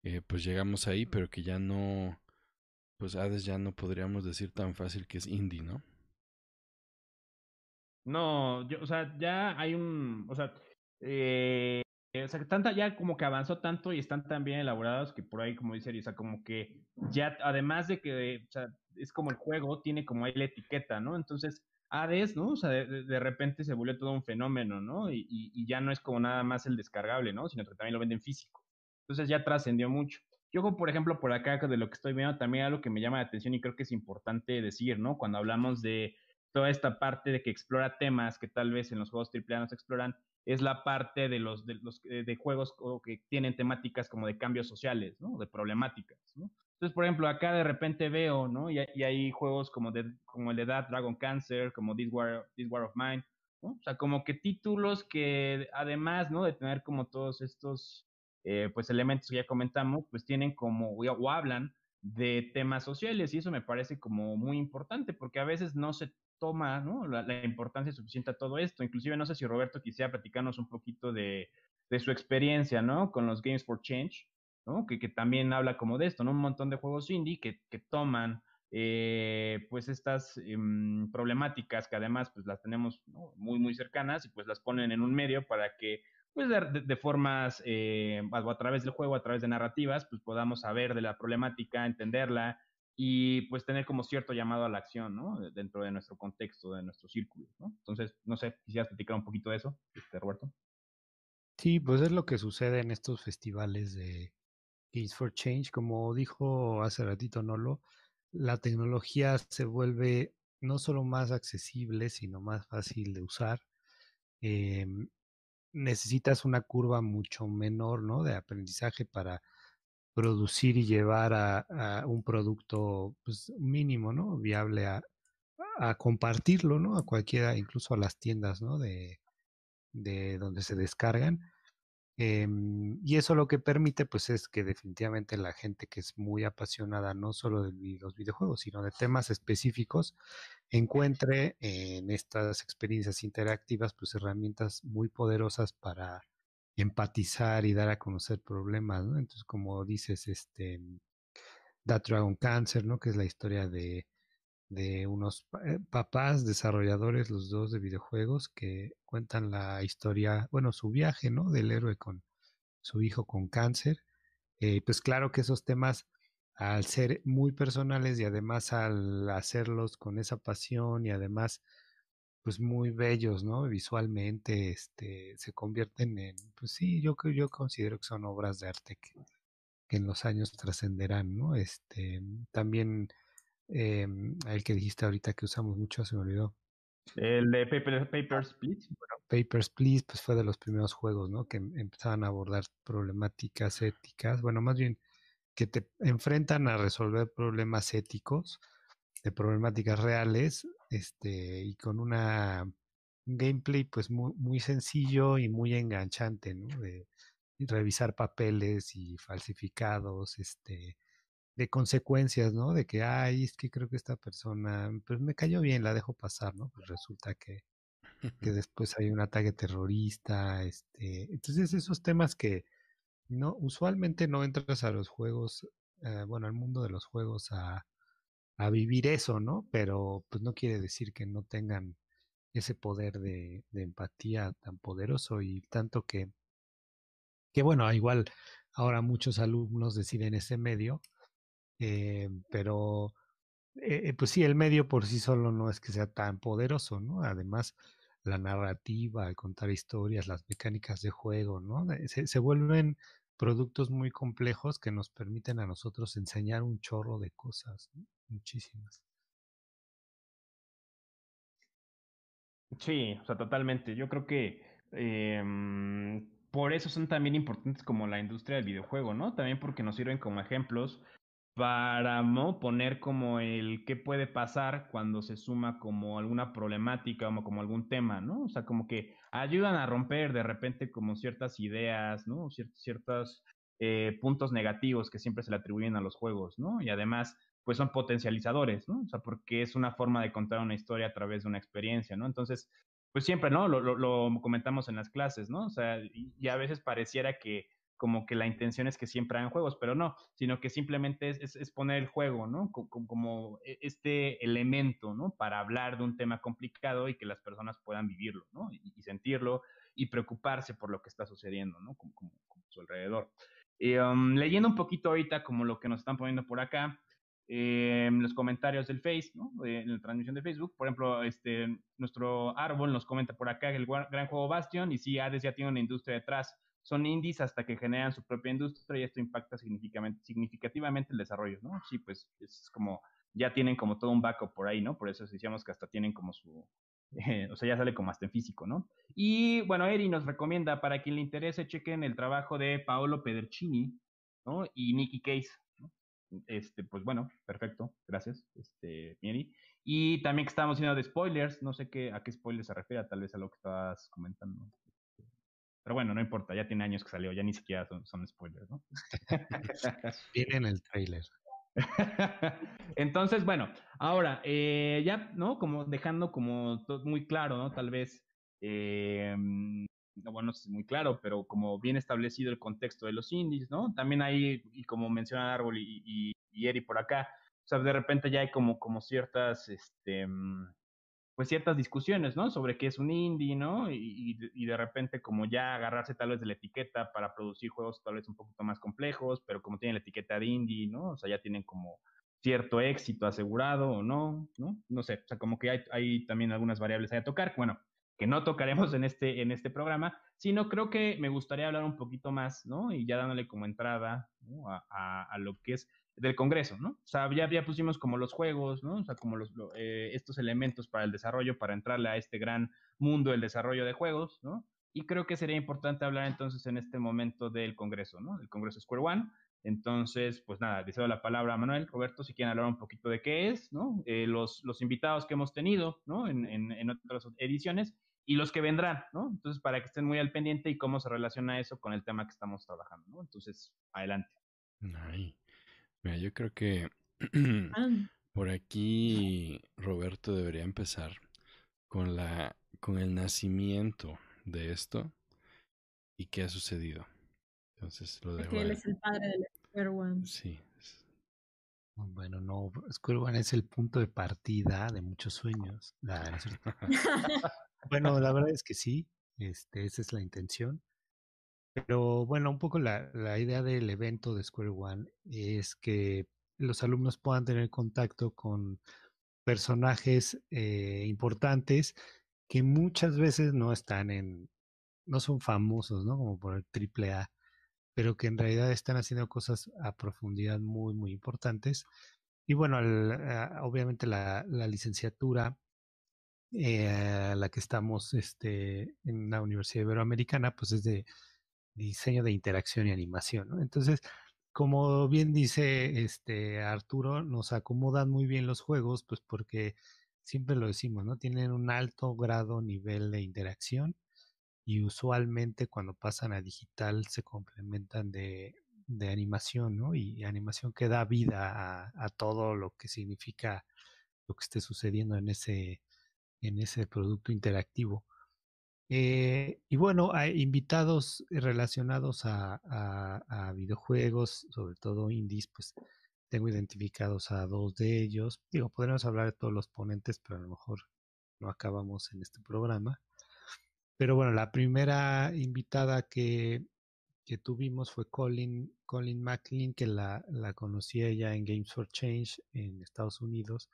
eh, pues llegamos ahí, pero que ya no, pues Hades ya no podríamos decir tan fácil que es indie, ¿no? No, yo, o sea, ya hay un, o sea, eh, o sea, tanta ya como que avanzó tanto y están tan bien elaborados que por ahí, como dice, o sea, como que ya, además de que, o sea, es como el juego, tiene como ahí la etiqueta, ¿no? Entonces, Hades, ¿no? O sea, de, repente se volvió todo un fenómeno, ¿no? Y, y, y, ya no es como nada más el descargable, ¿no? Sino que también lo venden físico. Entonces ya trascendió mucho. Yo, por ejemplo, por acá de lo que estoy viendo, también algo que me llama la atención y creo que es importante decir, ¿no? Cuando hablamos de toda esta parte de que explora temas que tal vez en los juegos AAA no se exploran, es la parte de los, de los eh, de juegos que tienen temáticas como de cambios sociales, ¿no? De problemáticas, ¿no? Entonces, por ejemplo, acá de repente veo, ¿no? Y, hay juegos como, de, como el de That Dragon Cancer, como This War, This War of Mine, ¿no? O sea, como que títulos que además, ¿no? De tener como todos estos, eh, pues, elementos que ya comentamos, pues tienen como, o hablan de temas sociales y eso me parece como muy importante porque a veces no se toma ¿no? la, importancia suficiente a todo esto. Inclusive no sé si Roberto quisiera platicarnos un poquito de, de su experiencia ¿no? con los Games for Change, que, también habla como de esto, ¿no? un montón de juegos indie que, que toman eh, pues estas em, problemáticas que además pues las tenemos muy muy cercanas y pues las ponen en un medio para que pues de, de formas eh, a través del juego, a través de narrativas, pues podamos saber de la problemática, entenderla y pues tener como cierto llamado a la acción, ¿no? Dentro de nuestro contexto, de nuestro círculo, ¿no? Entonces, no sé, quisieras platicar un poquito de eso, este, Roberto. Sí, pues es lo que sucede en estos festivales de Games for Change. Como dijo hace ratito Nolo, la tecnología se vuelve no solo más accesible, sino más fácil de usar. Em, necesitas una curva mucho menor, ¿no? De aprendizaje para producir y llevar a, un producto pues, mínimo, ¿no? Viable a, compartirlo, ¿no? A cualquiera, incluso a las tiendas, ¿no? De donde se descargan. Em, y eso lo que permite, pues, es que definitivamente la gente que es muy apasionada no solo de los videojuegos, sino de temas específicos, encuentre en estas experiencias interactivas, pues, herramientas muy poderosas para empatizar y dar a conocer problemas, ¿no? Entonces, como dices, este, That Dragon Cancer, ¿no? Que es la historia de, de unos eh, papás desarrolladores, los dos de videojuegos, que cuentan la historia, bueno, su viaje, ¿no? Del héroe con su hijo con cáncer. Eh, pues claro que esos temas, al ser muy personales y además al hacerlos con esa pasión y además pues muy bellos, ¿no? Visualmente, este, se convierten en, pues sí, yo yo considero que son obras de arte que, en los años trascenderán, ¿no? Este, también eh, el que dijiste ahorita que usamos mucho, se me olvidó. El de Paper, Papers, Please. Papers, Please, pues fue de los primeros juegos, ¿no? Que empezaban a abordar problemáticas éticas, bueno, más bien que te enfrentan a resolver problemas éticos de problemáticas reales este, y con una un gameplay pues muy, muy, sencillo y muy enganchante, ¿no? De, revisar papeles y falsificados, este, de consecuencias, ¿no? De que, ay, es que creo que esta persona, pues me cayó bien, la dejo pasar, ¿no? Pues resulta que, que después hay un ataque terrorista, este, entonces esos temas que no, usualmente no entras a los juegos, eh, bueno, al mundo de los juegos a, a vivir eso, ¿no? Pero pues no quiere decir que no tengan ese poder de, empatía tan poderoso y tanto que, que bueno, igual ahora muchos alumnos deciden ese medio, eh, pero eh, pues sí, el medio por sí solo no es que sea tan poderoso, ¿no? Además, la narrativa, el contar historias, las mecánicas de juego, ¿no? Se, vuelven productos muy complejos que nos permiten a nosotros enseñar un chorro de cosas. muchísimas. Sí, o sea, totalmente. Yo creo que em, por eso son también importantes como la industria del videojuego, ¿no? También porque nos sirven como ejemplos para ¿no? poner como el qué puede pasar cuando se suma como alguna problemática o como algún tema, ¿no? O sea, como que ayudan a romper de repente como ciertas ideas, ¿no? ciertos eh, puntos negativos que siempre se le atribuyen a los juegos, ¿no? Y además pues son potencializadores, ¿no? O sea, porque es una forma de contar una historia a través de una experiencia, ¿no? Entonces, pues siempre, ¿no? Lo, lo, comentamos en las clases, ¿no? O sea, y, a veces pareciera que como que la intención es que siempre hagan juegos, pero no, sino que simplemente es, es, poner el juego, ¿no? Como, como, e, este elemento, ¿no? Para hablar de un tema complicado y que las personas puedan vivirlo, ¿no? Y, sentirlo y preocuparse por lo que está sucediendo, ¿no? Como, como, su alrededor. Um, leyendo un poquito ahorita como lo que nos están poniendo por acá, en los comentarios del Face, ¿no? en la transmisión de Facebook. Por ejemplo, este, nuestro árbol nos comenta por acá el gran juego Bastion y sí, Hades ya tiene una industria detrás. Son indies hasta que generan su propia industria y esto impacta significativamente el desarrollo, ¿no? Sí, pues es como, ya tienen como todo un backup por ahí, ¿no? Por eso decíamos que hasta tienen como su, o sea, ya sale como hasta en físico, ¿no? Y bueno, Eri nos recomienda, para quien le interese, chequen el trabajo de Paolo Pedercini, ¿no? Y Nicky Case, ¿no? Este, pues bueno, perfecto, gracias, este, Eri. Y también que estábamos haciendo de spoilers, no sé qué, a qué spoilers se refiere, tal vez a lo que estabas comentando. Pero bueno, no importa, ya tiene años que salió, ya ni siquiera son, spoilers, ¿no? <laughs> Viene en el trailer. <laughs> Entonces, bueno, ahora, eh, ya, ¿no? Como dejando como todo muy claro, ¿no? Tal vez, eh, bueno, si muy claro, pero como bien establecido el contexto de los indies, ¿no? También hay, y como menciona Árbol y, y, y Eri por acá, o sea, de repente ya hay como, como ciertas, este, mm, pues ciertas discusiones, ¿no? Sobre qué es un indie, ¿no? Y, y, de repente como ya agarrarse tal vez de la etiqueta para producir juegos tal vez un poquito más complejos, pero como tienen la etiqueta de indie, ¿no? O sea, ya tienen como cierto éxito asegurado o no, ¿no? No sé, o sea, como que hay, hay también algunas variables ahí a tocar, bueno, que no tocaremos en este, en este programa, sino creo que me gustaría hablar un poquito más, ¿no? Y ya dándole como entrada a, a, lo que es del Congreso, ¿no? O sea, ya, ya pusimos como los juegos, ¿no? O sea, como los, eh, estos elementos para el desarrollo, para entrarle a este gran mundo del desarrollo de juegos, ¿no? Y creo que sería importante hablar entonces en este momento del Congreso, ¿no? El Congreso Square One. Entonces, pues nada, deseo la palabra a Manuel, Roberto, si quieren hablar un poquito de qué es, ¿no? Eh, los, los invitados que hemos tenido, ¿no? En, en, en otras ediciones y los que vendrán, ¿no? Entonces, para que estén muy al pendiente y cómo se relaciona eso con el tema que estamos trabajando, ¿no? Entonces, adelante. Ay. Mira, yo creo que <clears throat> por aquí Roberto debería empezar con la con el nacimiento de esto y qué ha sucedido. Entonces lo dejo. Que él es el padre del Square One. Sí. Bueno, no, Square One es el punto de partida de muchos sueños. <laughs> bueno, la verdad es que sí, este, esa es la intención. Pero bueno, un poco la, la idea del evento de Square One es que los alumnos puedan tener contacto con personajes eh, importantes que muchas veces no están en, no son famosos, ¿no? Como por el triple A, pero que en realidad están haciendo cosas a profundidad muy, muy importantes. Y bueno, obviamente la, la licenciatura eh, a la que estamos este, en la Universidad Iberoamericana, pues es de diseño de interacción y animación. ¿no? Entonces, como bien dice este Arturo, nos acomodan muy bien los juegos, pues porque siempre lo decimos, ¿no? Tienen un alto grado nivel de interacción y usualmente cuando pasan a digital se complementan de, de animación, ¿no? Y animación que da vida a, a, todo lo que significa lo que esté sucediendo en ese, en ese producto interactivo. Eh, y bueno, hay invitados relacionados a, videojuegos, sobre todo indies, pues tengo identificados a dos de ellos. Digo, podríamos hablar de todos los ponentes, pero a lo mejor no acabamos en este programa. Pero bueno, la primera invitada que, que tuvimos fue Colin, Colin McLean, que la, la conocí ella en Games for Change en Estados Unidos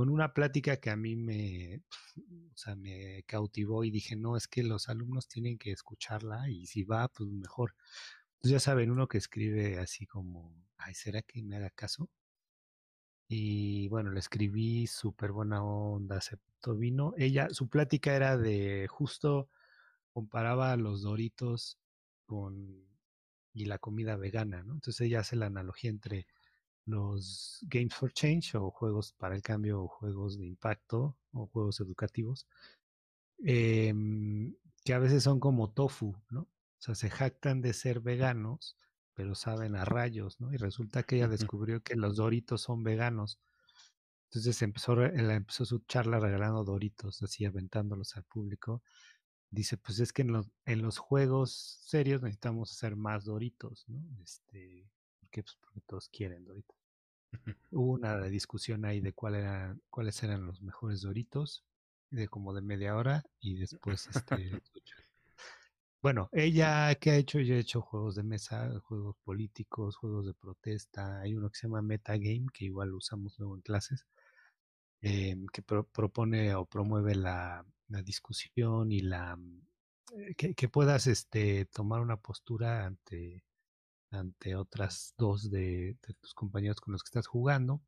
con una plática que a mí me, o sea, me cautivó y dije, no, es que los alumnos tienen que escucharla y si va, pues mejor. Pues ya saben, uno que escribe así como, ay, ¿será que me haga caso? Y bueno, le escribí súper buena onda, aceptó vino. Ella, su plática era de justo comparaba los doritos con y la comida vegana, ¿no? Entonces ella hace la analogía entre los Games for Change o juegos para el cambio o juegos de impacto o juegos educativos, eh, que a veces son como tofu, ¿no? O sea, se jactan de ser veganos, pero saben a rayos, ¿no? Y resulta que ella descubrió que los doritos son veganos. Entonces empezó, empezó su charla regalando doritos, así aventándolos al público. Dice, pues es que en los, en los juegos serios necesitamos hacer más doritos, ¿no? Este, porque, pues porque todos quieren doritos. Hubo una discusión ahí de cuál era, cuáles eran los mejores Doritos, de como de media hora, y después este. <laughs> bueno, ella, ¿qué ha hecho? Ella ha hecho juegos de mesa, juegos políticos, juegos de protesta. Hay uno que se llama Metagame, que igual usamos luego en clases, eh, que pro propone o promueve la, la discusión y la, que, que puedas este, tomar una postura ante, ante otras dos de, tus compañeros con los que estás jugando.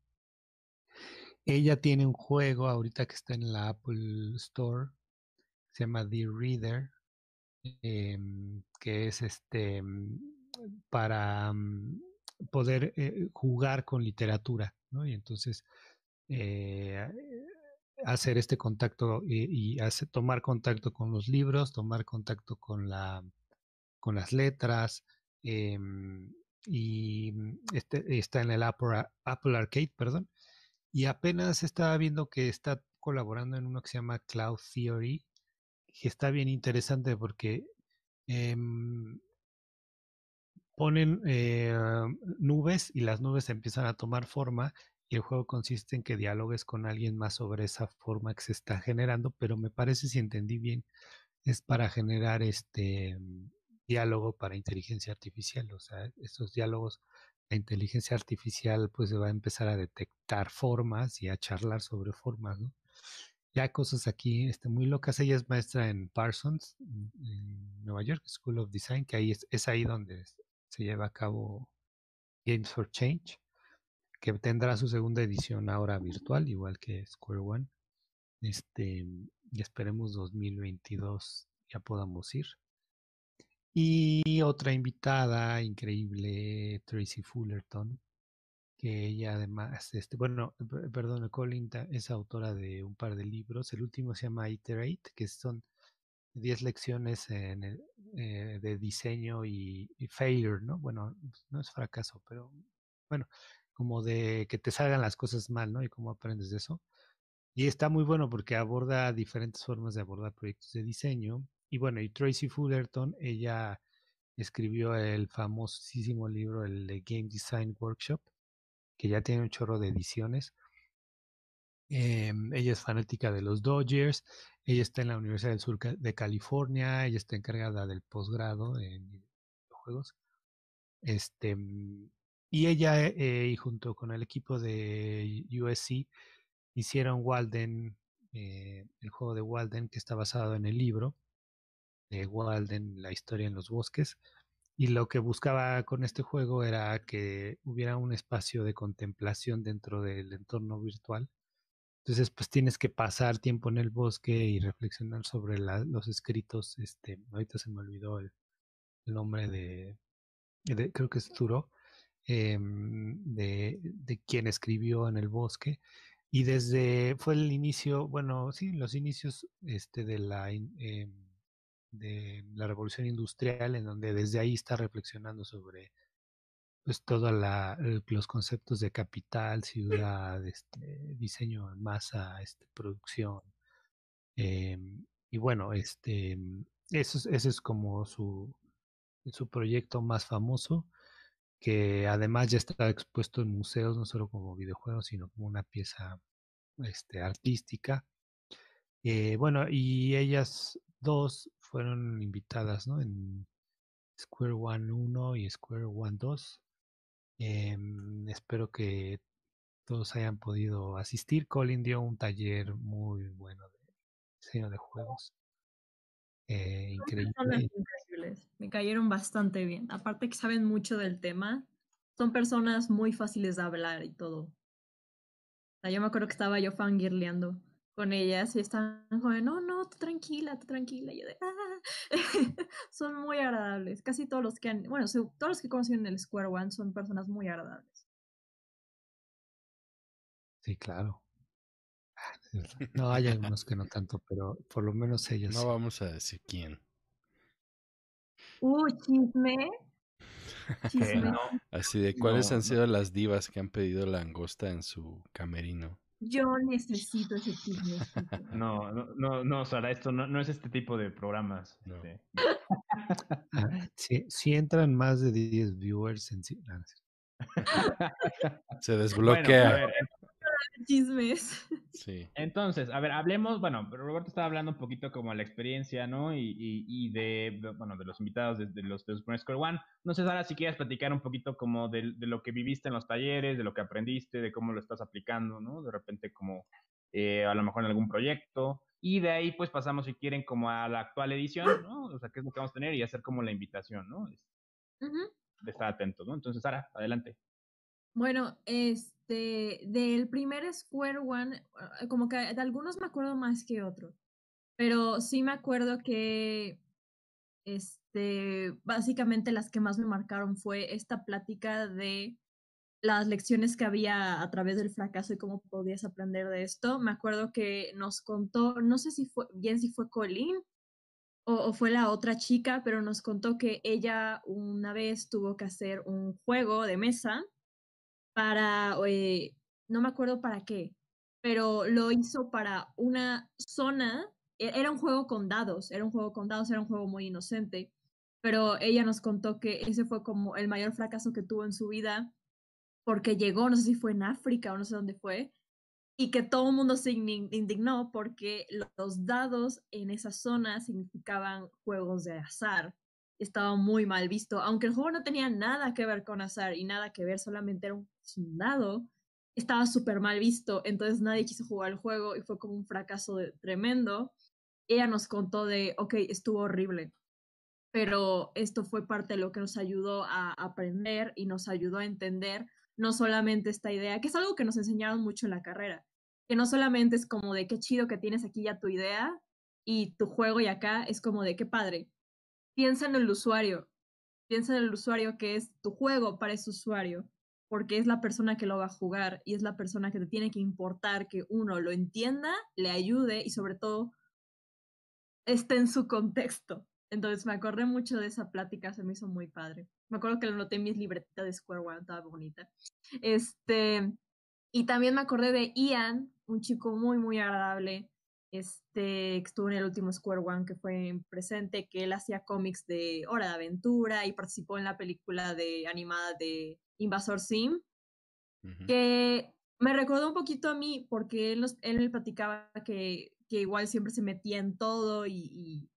Ella tiene un juego ahorita que está en la Apple Store, se llama The Reader, em, que es este para mm, poder eh, jugar con literatura, ¿no? Y entonces eh, hacer este contacto y, tomar contacto con los libros, tomar contacto con la con las letras em, y mm, este, está en el Apple, Ar- Apple Arcade, perdón. Y apenas estaba viendo que está colaborando en uno que se llama Cloud Theory, que está bien interesante porque em, ponen eh, nubes y las nubes empiezan a tomar forma y el juego consiste en que dialogues con alguien más sobre esa forma que se está generando, pero me parece, si entendí bien, es para generar este diálogo para inteligencia artificial. O sea, estos diálogos, la inteligencia artificial pues se va a empezar a detectar formas y a charlar sobre formas, ¿no? Ya cosas aquí este, muy locas. Ella es maestra en Parsons, en Nueva York, School of Design, que ahí es, es ahí donde se lleva a cabo Games for Change, que tendrá su segunda edición ahora virtual, igual que Square One. Este, y esperemos 2022 ya podamos ir. Y otra invitada increíble, Tracy Fullerton, que ella además, este, bueno, per- perdón, Colin es autora de un par de libros. El último se llama Iterate, que son 10 lecciones en eh, de diseño y, y failure, ¿no? Bueno, no es fracaso, pero bueno, como de que te salgan las cosas mal, ¿no? Y cómo aprendes de eso. Y está muy bueno porque aborda diferentes formas de abordar proyectos de diseño. Y bueno, y Tracy Fullerton, ella escribió el famosísimo libro, el Game Design Workshop, que ya tiene un chorro de ediciones. Em, ella es fanática de los Dodgers, ella está en la Universidad del Sur de California, ella está encargada del posgrado en videojuegos. Este, mm, y ella, eh, y junto con el equipo de USC, hicieron Walden, eh, el juego de Walden, que está basado en el libro de Walden, La historia en los bosques. Y lo que buscaba con este juego era que hubiera un espacio de contemplación dentro del entorno virtual. Entonces, pues tienes que pasar tiempo en el bosque y reflexionar sobre los escritos. Este, ahorita se me olvidó el, nombre de, creo que es Turo, em, de, de quien escribió en el bosque. Y desde, fue el inicio, bueno, sí, los inicios este, de la, em, de la revolución industrial, en donde desde ahí está reflexionando sobre pues todos los conceptos de capital, ciudad, este, diseño en masa, este, producción. em, y bueno, este, eso es, ese es como su, su proyecto más famoso, que además ya está expuesto en museos, no solo como videojuego, sino como una pieza este, artística. Eh, bueno, y ellas dos fueron invitadas, ¿no? En Square One 1 y Square One 2. Em, espero que todos hayan podido asistir. Colin dio un taller muy bueno de diseño de juegos. Eh, personas increíble. increíbles. Me cayeron bastante bien. Aparte que saben mucho del tema, son personas muy fáciles de hablar y todo. O sea, yo me acuerdo que estaba yo fangirleando con ellas y como, de, no, no, tú tranquila, tú tranquila. Y yo de, ah. <laughs> son muy agradables. Casi todos los que han, bueno, todos los que conocen el Square One son personas muy agradables. Sí, claro. <laughs> No, hay algunos que no tanto, pero por lo menos ellos. No sí. vamos a decir quién. Uh, chisme. <laughs> Chisme. no, Así de cuáles No, han no. sido las divas que han pedido langosta en su camerino. Yo necesito ese chismecito. <laughs> no, no, no, no, Sara, esto no, no es este tipo de programas. No. este. <laughs> Si, si entran más de 10 viewers en. <laughs> Se Bueno, a desbloquea. ver, Chismes. <laughs> Sí. Entonces, a ver, hablemos, bueno, Roberto estaba hablando un poquito como de la experiencia, ¿no? Y, y, y de, bueno, de los invitados de, de los de los Super Square One. No sé, Sara, si quieres platicar un poquito como de, de lo que viviste en los talleres, de lo que aprendiste, de cómo lo estás aplicando, ¿no? De repente como eh, a lo mejor en algún proyecto. Y de ahí, pues pasamos, si quieren, como a la actual edición, ¿no? O sea, qué es lo que vamos a tener y hacer como la invitación, ¿no? De estar atentos, ¿no? Entonces, Sara, adelante. Bueno, este, del primer Square One, ah, como que de algunos me acuerdo más que otros, pero sí me acuerdo que, este, básicamente las que más me marcaron fue esta plática de las lecciones que había a través del fracaso y cómo podías aprender de esto. Me acuerdo que nos contó, no sé si fue bien si fue Colleen o, fue la otra chica, pero nos contó que ella una vez tuvo que hacer un juego de mesa para, eh, no me acuerdo para qué, pero lo hizo para una zona, e, era un juego con dados, era un juego con dados, era un juego muy inocente, pero ella nos contó que ese fue como el mayor fracaso que tuvo en su vida porque llegó, no sé si fue en África o no sé dónde fue, y que todo el mundo se indignó porque los dados en esa zona significaban juegos de azar. Estaba muy mal visto, aunque el juego no tenía nada que ver con azar y nada que ver, solamente era un dado, estaba súper mal visto, entonces nadie quiso jugar el juego y fue como un fracaso tremendo. Ella nos contó de, ok, estuvo horrible, pero esto fue parte de lo que nos ayudó a aprender y nos ayudó a entender no solamente esta idea, que es algo que nos enseñaron mucho en la carrera, que no solamente es como de qué chido que tienes aquí ya tu idea y tu juego y acá es como de qué padre. Piensa en el usuario, piensa en el usuario que es tu juego para ese usuario, porque es la persona que lo va a jugar y es la persona que te tiene que importar que uno lo entienda, le ayude y sobre todo esté en su contexto. Entonces me acordé mucho de esa plática, se me hizo muy padre. Me acuerdo que lo noté en mis libretitas de Square One, estaba bonita. Este, y también me acordé de Ian, un chico muy, muy agradable, este, que estuvo en el último Square One que fue en presente, que él hacía cómics de Hora de Aventura y participó en la película de animada de Invasor Sim, que me recordó un poquito a mí porque él, nos, él me platicaba que, que igual siempre se metía en todo y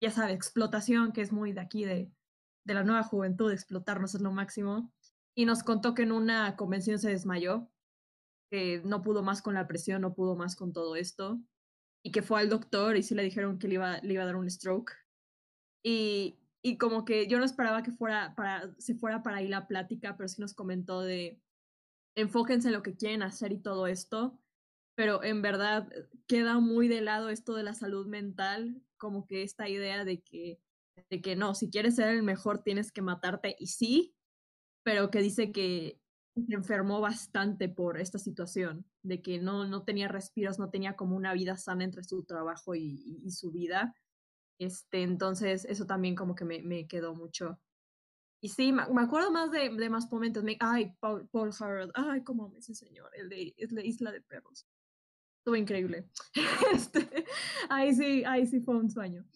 ya sabe, explotación, que es muy de aquí, de, de la nueva juventud, explotarnos es lo máximo. Y nos contó que en una convención se desmayó, que no pudo más con la presión, no pudo más con todo esto, y que fue al doctor y sí le dijeron que le iba, le iba a dar un stroke. Y, y como que yo no esperaba que fuera para, se fuera para ahí la plática, pero sí nos comentó de enfóquense en lo que quieren hacer y todo esto, pero en verdad queda muy de lado esto de la salud mental como que esta idea de que, de que no, si quieres ser el mejor tienes que matarte y sí, pero que dice que se enfermó bastante por esta situación, de que no, no tenía respiros, no tenía como una vida sana entre su trabajo y, su vida. Este, entonces, eso también como que me, me quedó mucho. Y sí, me, acuerdo más de, de más momentos. Me, ay, Paul, Paul Harold, ay, cómo me ese señor, el de, es la Isla de Perros estuvo increíble. <laughs> este, ahí sí, ahí sí fue un sueño.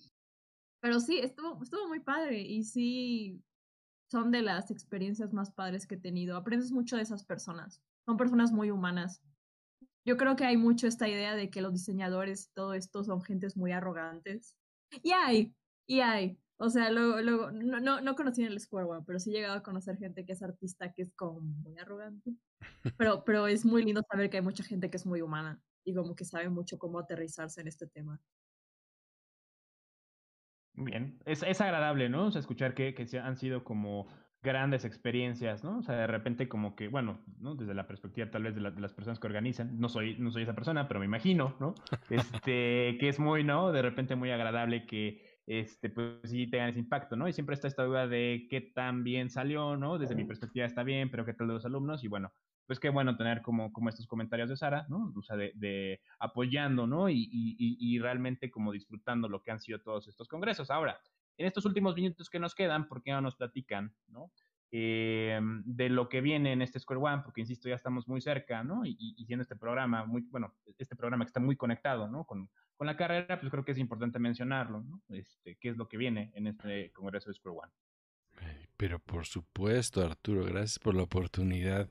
Pero sí, estuvo, estuvo muy padre y sí, son de las experiencias más padres que he tenido. Aprendes mucho de esas personas. Son personas muy humanas. Yo creo que hay mucho esta idea de que los diseñadores, todo esto, son gentes muy arrogantes. Y hay, y hay. O sea, luego, luego no, no, no conocí en el Square One, pero sí he llegado a conocer gente que es artista que es como muy arrogante. Pero, pero es muy lindo saber que hay mucha gente que es muy humana y como que sabe mucho cómo aterrizarse en este tema. Bien, es, es agradable, ¿no? O sea, escuchar que, que han sido como grandes experiencias, ¿no? O sea, de repente como que, bueno, ¿no? Desde la perspectiva tal vez de, de, las personas que organizan, no soy, no soy esa persona, pero me imagino, ¿no? <laughs> Este, que es muy, ¿no? De repente muy agradable que, este, pues sí tengan ese impacto, ¿no? Y siempre está esta duda de qué tan bien salió, ¿no? Desde mi perspectiva está bien, pero qué tal de los alumnos, y bueno, pues qué bueno tener como, como estos comentarios de Sara, ¿no? O sea, de, apoyando, ¿no? Y, y, realmente como disfrutando lo que han sido todos estos congresos. Ahora, en estos últimos minutos que nos quedan, ¿por qué no nos platican, ¿no? Eh, de lo que viene en este Square One, porque insisto, ya estamos muy cerca, ¿no? Y, y, siendo este programa muy, bueno, este programa que está muy conectado, ¿no? Con, con la carrera, pues creo que es importante mencionarlo, ¿no? Este, ¿Qué es lo que viene en este Congreso de Square One? Pero por supuesto, Arturo, gracias por la oportunidad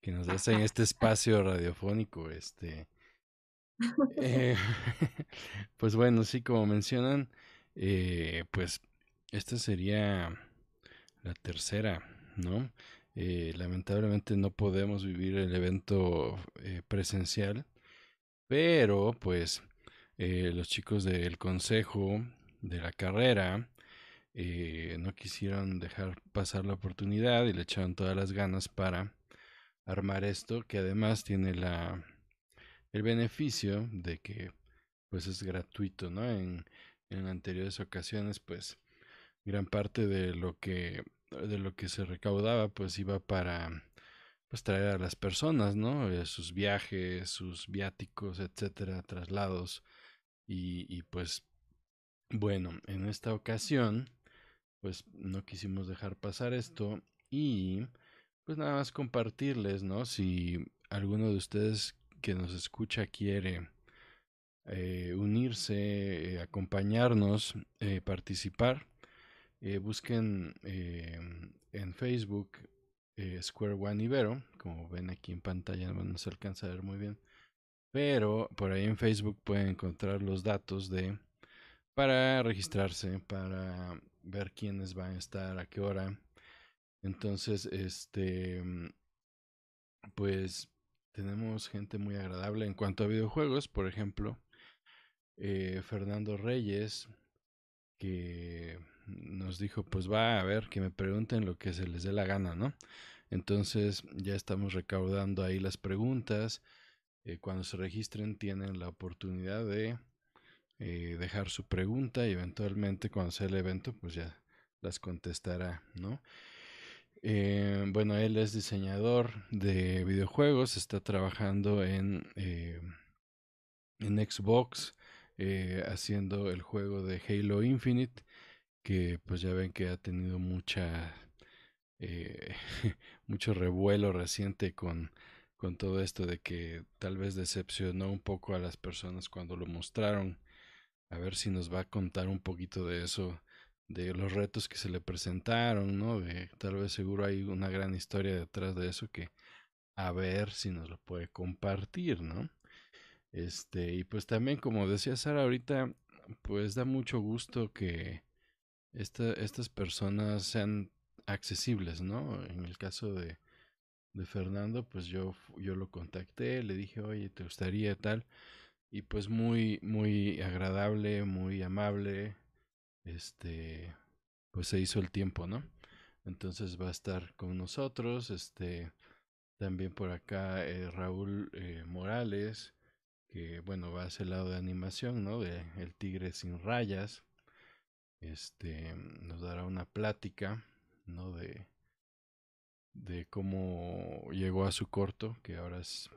que nos das en este espacio radiofónico. Este, <laughs> eh, <laughs> pues bueno, sí, como mencionan, eh, pues esta sería la tercera, ¿no? Eh, lamentablemente no podemos vivir el evento presencial, pero pues eh, los chicos del consejo de la carrera eh, no quisieron dejar pasar la oportunidad y le echaron todas las ganas para armar esto, que además tiene la el beneficio de que pues es gratuito, ¿no? En anteriores ocasiones, pues gran parte de lo que de lo que se recaudaba pues iba para pues traer a las personas, ¿no? Eh, sus viajes, sus viáticos, etcétera, traslados y, y pues bueno, en esta ocasión pues no quisimos dejar pasar esto y pues nada más compartirles, ¿no? Si alguno de ustedes que nos escucha quiere eh, unirse, eh, acompañarnos, eh, participar, busquen en Facebook Square One Ibero, como ven aquí en pantalla, no se alcanza a ver muy bien, pero por ahí en Facebook pueden encontrar los datos de para registrarse, para ver quiénes van a estar, a qué hora. Entonces, este, pues tenemos gente muy agradable en cuanto a videojuegos, por ejemplo, eh, Fernando Reyes, que nos dijo, pues va a ver, que me pregunten lo que se les dé la gana, ¿no? Entonces ya estamos recaudando ahí las preguntas. Eh, cuando se registren tienen la oportunidad de eh, dejar su pregunta y eventualmente cuando sea el evento pues ya las contestará, ¿no? bueno, él es diseñador de videojuegos, está trabajando en, en Xbox, eh, haciendo el juego de Halo Infinite, que pues ya ven que ha tenido mucha eh, <laughs> mucho revuelo reciente con, con todo esto de que tal vez decepcionó un poco a las personas cuando lo mostraron. A ver si nos va a contar un poquito de eso, de los retos que se le presentaron, ¿no? Tal vez seguro hay una gran historia detrás de eso que a ver si nos lo puede compartir, ¿no? Este, y pues también, como decía Sara ahorita, pues da mucho gusto que esta, estas personas sean accesibles, ¿no? En el caso de, de Fernando, pues yo, yo lo contacté, le dije, oye, ¿te gustaría tal? Y pues muy, muy agradable, muy amable, este, pues se hizo el tiempo, ¿no? Entonces va a estar con nosotros, este, también por acá eh, Raúl eh, Morales, que bueno, va a ser el lado de animación, ¿no? De El Tigre sin rayas. Este nos dará una plática, ¿no? De, de cómo llegó a su corto, que ahora es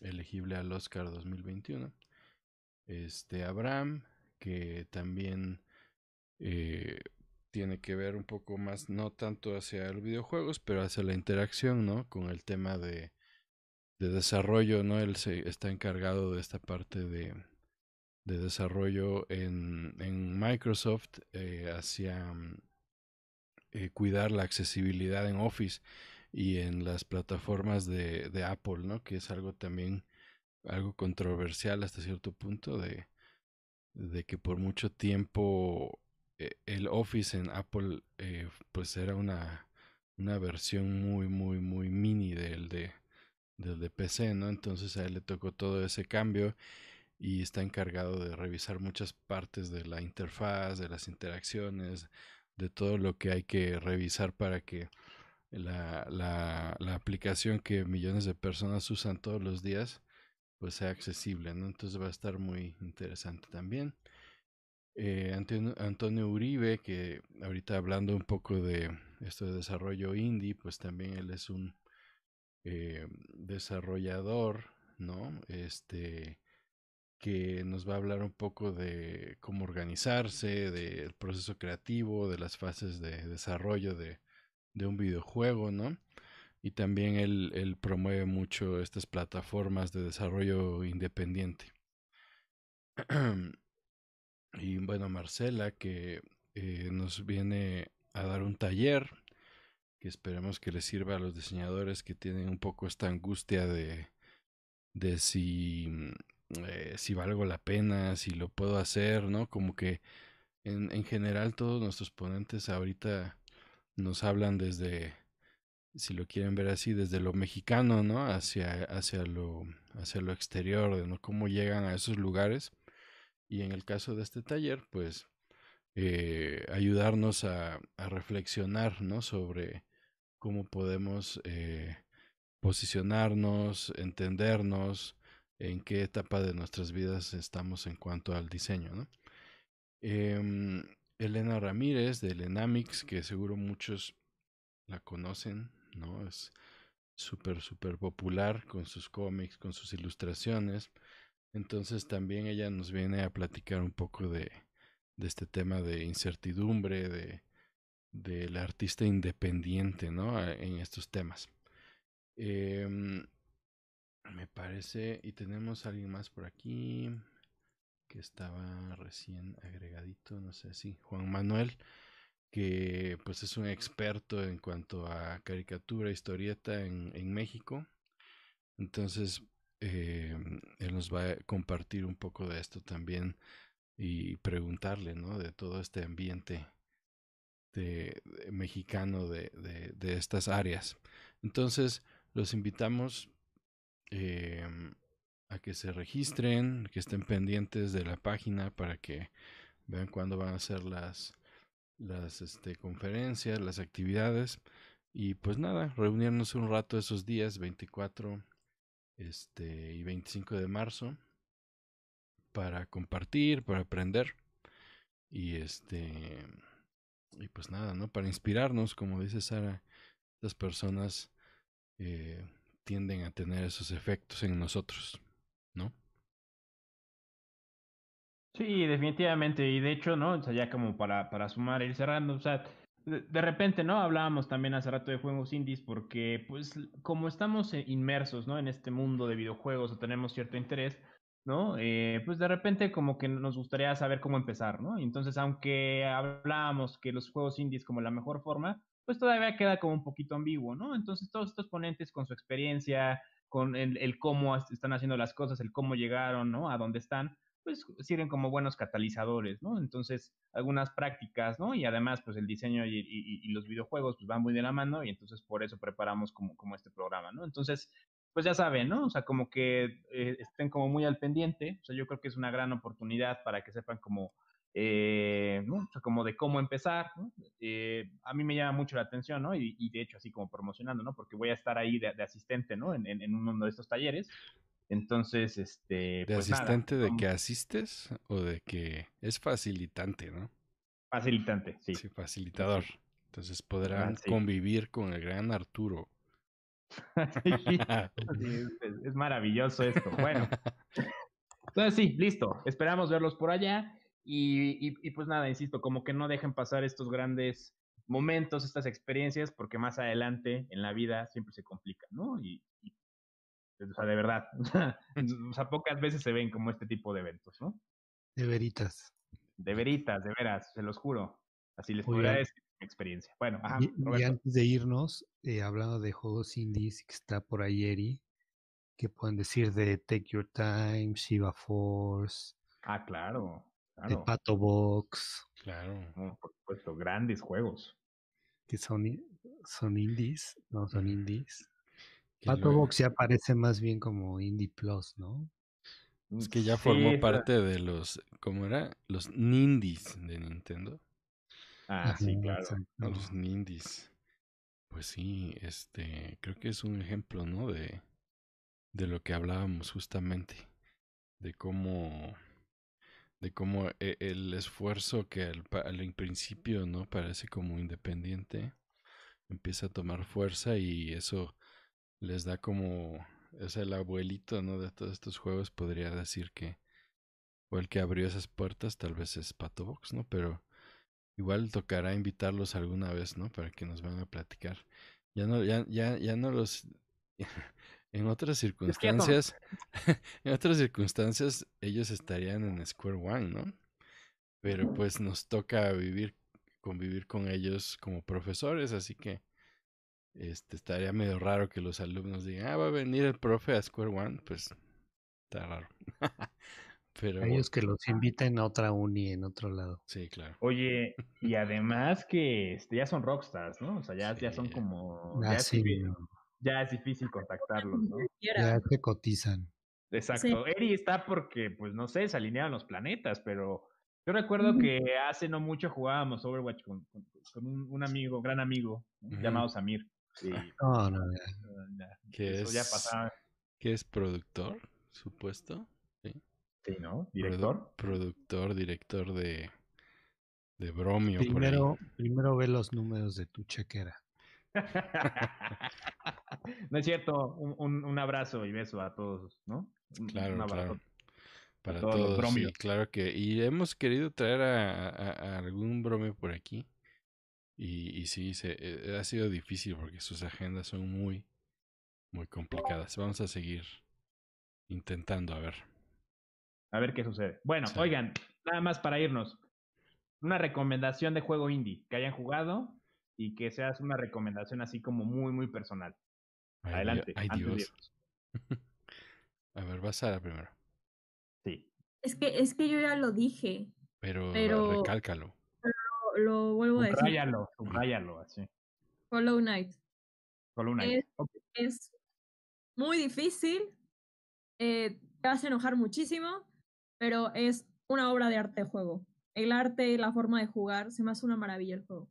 elegible al Oscar 2021. Este Abraham, que también eh, tiene que ver un poco más, no tanto hacia los videojuegos, pero hacia la interacción, ¿no? Con el tema de de desarrollo, ¿no? Él se está encargado de esta parte de, de desarrollo en, en Microsoft eh, hacia mm, eh, cuidar la accesibilidad en Office y en las plataformas de, de, Apple, ¿no? Que es algo también algo controversial hasta cierto punto de, de que por mucho tiempo eh, el Office en Apple pues era una, una versión muy muy muy mini del de desde PC, ¿no? Entonces a él le tocó todo ese cambio y está encargado de revisar muchas partes de la interfaz, de las interacciones, de todo lo que hay que revisar para que la, la, aplicación que millones de personas usan todos los días pues sea accesible, ¿no? Entonces va a estar muy interesante también. Eh, Antonio, Antonio Uribe, que ahorita hablando un poco de esto de desarrollo indie, pues también él es un eh, desarrollador, ¿no? Este que nos va a hablar un poco de cómo organizarse, del proceso creativo, de las fases de desarrollo de, un videojuego, ¿no? Y también él, él, promueve mucho estas plataformas de desarrollo independiente. y bueno, Marcela, que eh, nos viene a dar un taller que esperemos que les sirva a los diseñadores que tienen un poco esta angustia de, de si, mm, eh, si valgo la pena, si lo puedo hacer, ¿no? Como que en, en general todos nuestros ponentes ahorita nos hablan desde, si lo quieren ver así, desde lo mexicano, ¿no? Hacia, hacia, lo, hacia lo exterior, de ¿no? cómo llegan a esos lugares. Y en el caso de este taller, pues eh, ayudarnos a, a, reflexionar ¿no? sobre cómo podemos eh, posicionarnos, entendernos, en qué etapa de nuestras vidas estamos en cuanto al diseño. ¿no? Eh, Elena Ramírez de Lenamix, que seguro muchos la conocen, ¿no? Es súper, súper popular con sus cómics, con sus ilustraciones. Entonces también ella nos viene a platicar un poco de, de este tema de incertidumbre, de del artista independiente, ¿no? En estos temas. Eh, me parece, y tenemos a alguien más por aquí que estaba recién agregadito, no sé si, Juan Manuel, que pues es un experto en cuanto a caricatura, historieta en, en México. Entonces, eh, él nos va a compartir un poco de esto también y preguntarle, ¿no? De todo este ambiente de, de mexicano de, de, de, estas áreas. Entonces, los invitamos eh, a que se registren, que estén pendientes de la página para que vean cuándo van a ser las, las este, conferencias, las actividades. Y pues nada, reunirnos un rato esos días, 24 este, y 25 de marzo, para compartir, para aprender. Y este y pues nada, ¿no? Para inspirarnos, como dice Sara, las personas eh, tienden a tener esos efectos en nosotros, ¿no? Sí, definitivamente. Y de hecho, ¿no? O sea, ya como para, para sumar, ir cerrando, o sea, de, de, repente, ¿no? Hablábamos también hace rato de juegos indies porque, pues, como estamos inmersos, ¿no? En este mundo de videojuegos o tenemos cierto interés, ¿no? Eh, pues de repente como que nos gustaría saber cómo empezar, ¿no? Entonces, aunque hablábamos que los juegos indies como la mejor forma, pues todavía queda como un poquito ambiguo, ¿no? Entonces, todos estos ponentes con su experiencia, con el, cómo están haciendo las cosas, el cómo llegaron, ¿no? A dónde están, pues sirven como buenos catalizadores, ¿no? Entonces, algunas prácticas, ¿no? Y además, pues el diseño y, los videojuegos, pues van muy de la mano y entonces por eso preparamos como, como este programa, ¿no? Entonces, pues ya saben, ¿no? O sea, como que eh, estén como muy al pendiente, o sea, yo creo que es una gran oportunidad para que sepan como, eh, ¿no? O sea, como de cómo empezar, ¿no? Eh, a mí me llama mucho la atención, ¿no? Y, y, de hecho, así como promocionando, ¿no? Porque voy a estar ahí de, de asistente, ¿no? En, en, en, uno de estos talleres. Entonces, este. ¿De pues asistente nada, de que asistes o de que es facilitante, no? Facilitante, sí. Sí, facilitador. Entonces podrán sí. convivir con el gran Arturo. <laughs> es, es, maravilloso esto. Bueno, entonces sí, listo. Esperamos verlos por allá. Y, y, y, pues nada, insisto, como que no dejen pasar estos grandes momentos, estas experiencias, porque más adelante en la vida siempre se complica, ¿no? Y, y o sea, de verdad, <laughs> <laughs> o sea, pocas veces se ven como este tipo de eventos, ¿no? De veritas. De veritas, de veras, se los juro. Así les podría decir experiencia. Bueno, ajá, y, y, antes de irnos, eh, hablando de juegos indies, que está por ahí Eri, ¿qué pueden decir de Take Your Time, Shiva Force? Ah, claro. claro. De Pato Box. Claro. No, por supuesto, grandes juegos. Que son, son indies, no son indies. Pato Box ya parece más bien como Indie Plus, ¿no? Es que ya formó sí, parte de los, ¿cómo era? Los Nindies de Nintendo. Ah, sí, claro. No, los Nindies. Pues sí, este, creo que es un ejemplo, ¿no? De, de lo que hablábamos justamente, de cómo, de cómo el esfuerzo que al, al principio, ¿no? Parece como independiente, empieza a tomar fuerza y eso les da como es el abuelito, ¿no? De todos estos juegos podría decir que o el que abrió esas puertas tal vez es Pato Box, ¿no? Pero igual tocará invitarlos alguna vez, ¿no? Para que nos van a platicar. Ya no, ya, ya, ya no los <laughs> en otras circunstancias, <laughs> en otras circunstancias ellos estarían en Square One, ¿no? Pero pues nos toca vivir, convivir con ellos como profesores, así que este estaría medio raro que los alumnos digan, ah, va a venir el profe a Square One, pues está raro. <laughs> Pero ellos que los inviten a otra uni en otro lado. Sí, claro. Oye, y además que este, ya son rockstars, ¿no? O sea, ya, sí. ya son como ah, ya, sí, es difícil, ya, es difícil, contactarlos, ¿no? <laughs> Ya se cotizan. Exacto. Eri está porque, pues no sé, se alinearon los planetas, pero yo recuerdo que hace no mucho jugábamos Overwatch con, con, un, amigo, gran amigo, llamado Samir. Sí. No, no, ¿Qué es, ¿Qué es productor, supuesto? Sí, sí ¿no? Director. productor, director de, de Bromio. Primero, primero ve los números de tu chequera. <laughs> no es cierto, un, un, abrazo y beso a todos, ¿no? Claro, claro. Para todos, sí, claro que. Y hemos querido traer a, algún bromeo por aquí. Y, y sí, se, eh, ha sido difícil porque sus agendas son muy, muy complicadas. Vamos a seguir intentando, a ver. A ver qué sucede. Bueno, oigan, nada más para irnos. Una recomendación de juego indie que hayan jugado y que seas una recomendación así como muy, muy personal. Adelante. Ay, Dios. <laughs> a ver, vas a la primera. Sí. Es que, es que yo ya lo dije. Pero, pero recálcalo. lo, vuelvo a decir. Subrayalo, subrayalo, así. Follow Knight. Follow Knight. Es, muy difícil. Eh, te vas a enojar muchísimo, pero es una obra de arte de juego. El arte, la forma de jugar, se me hace una maravilla el juego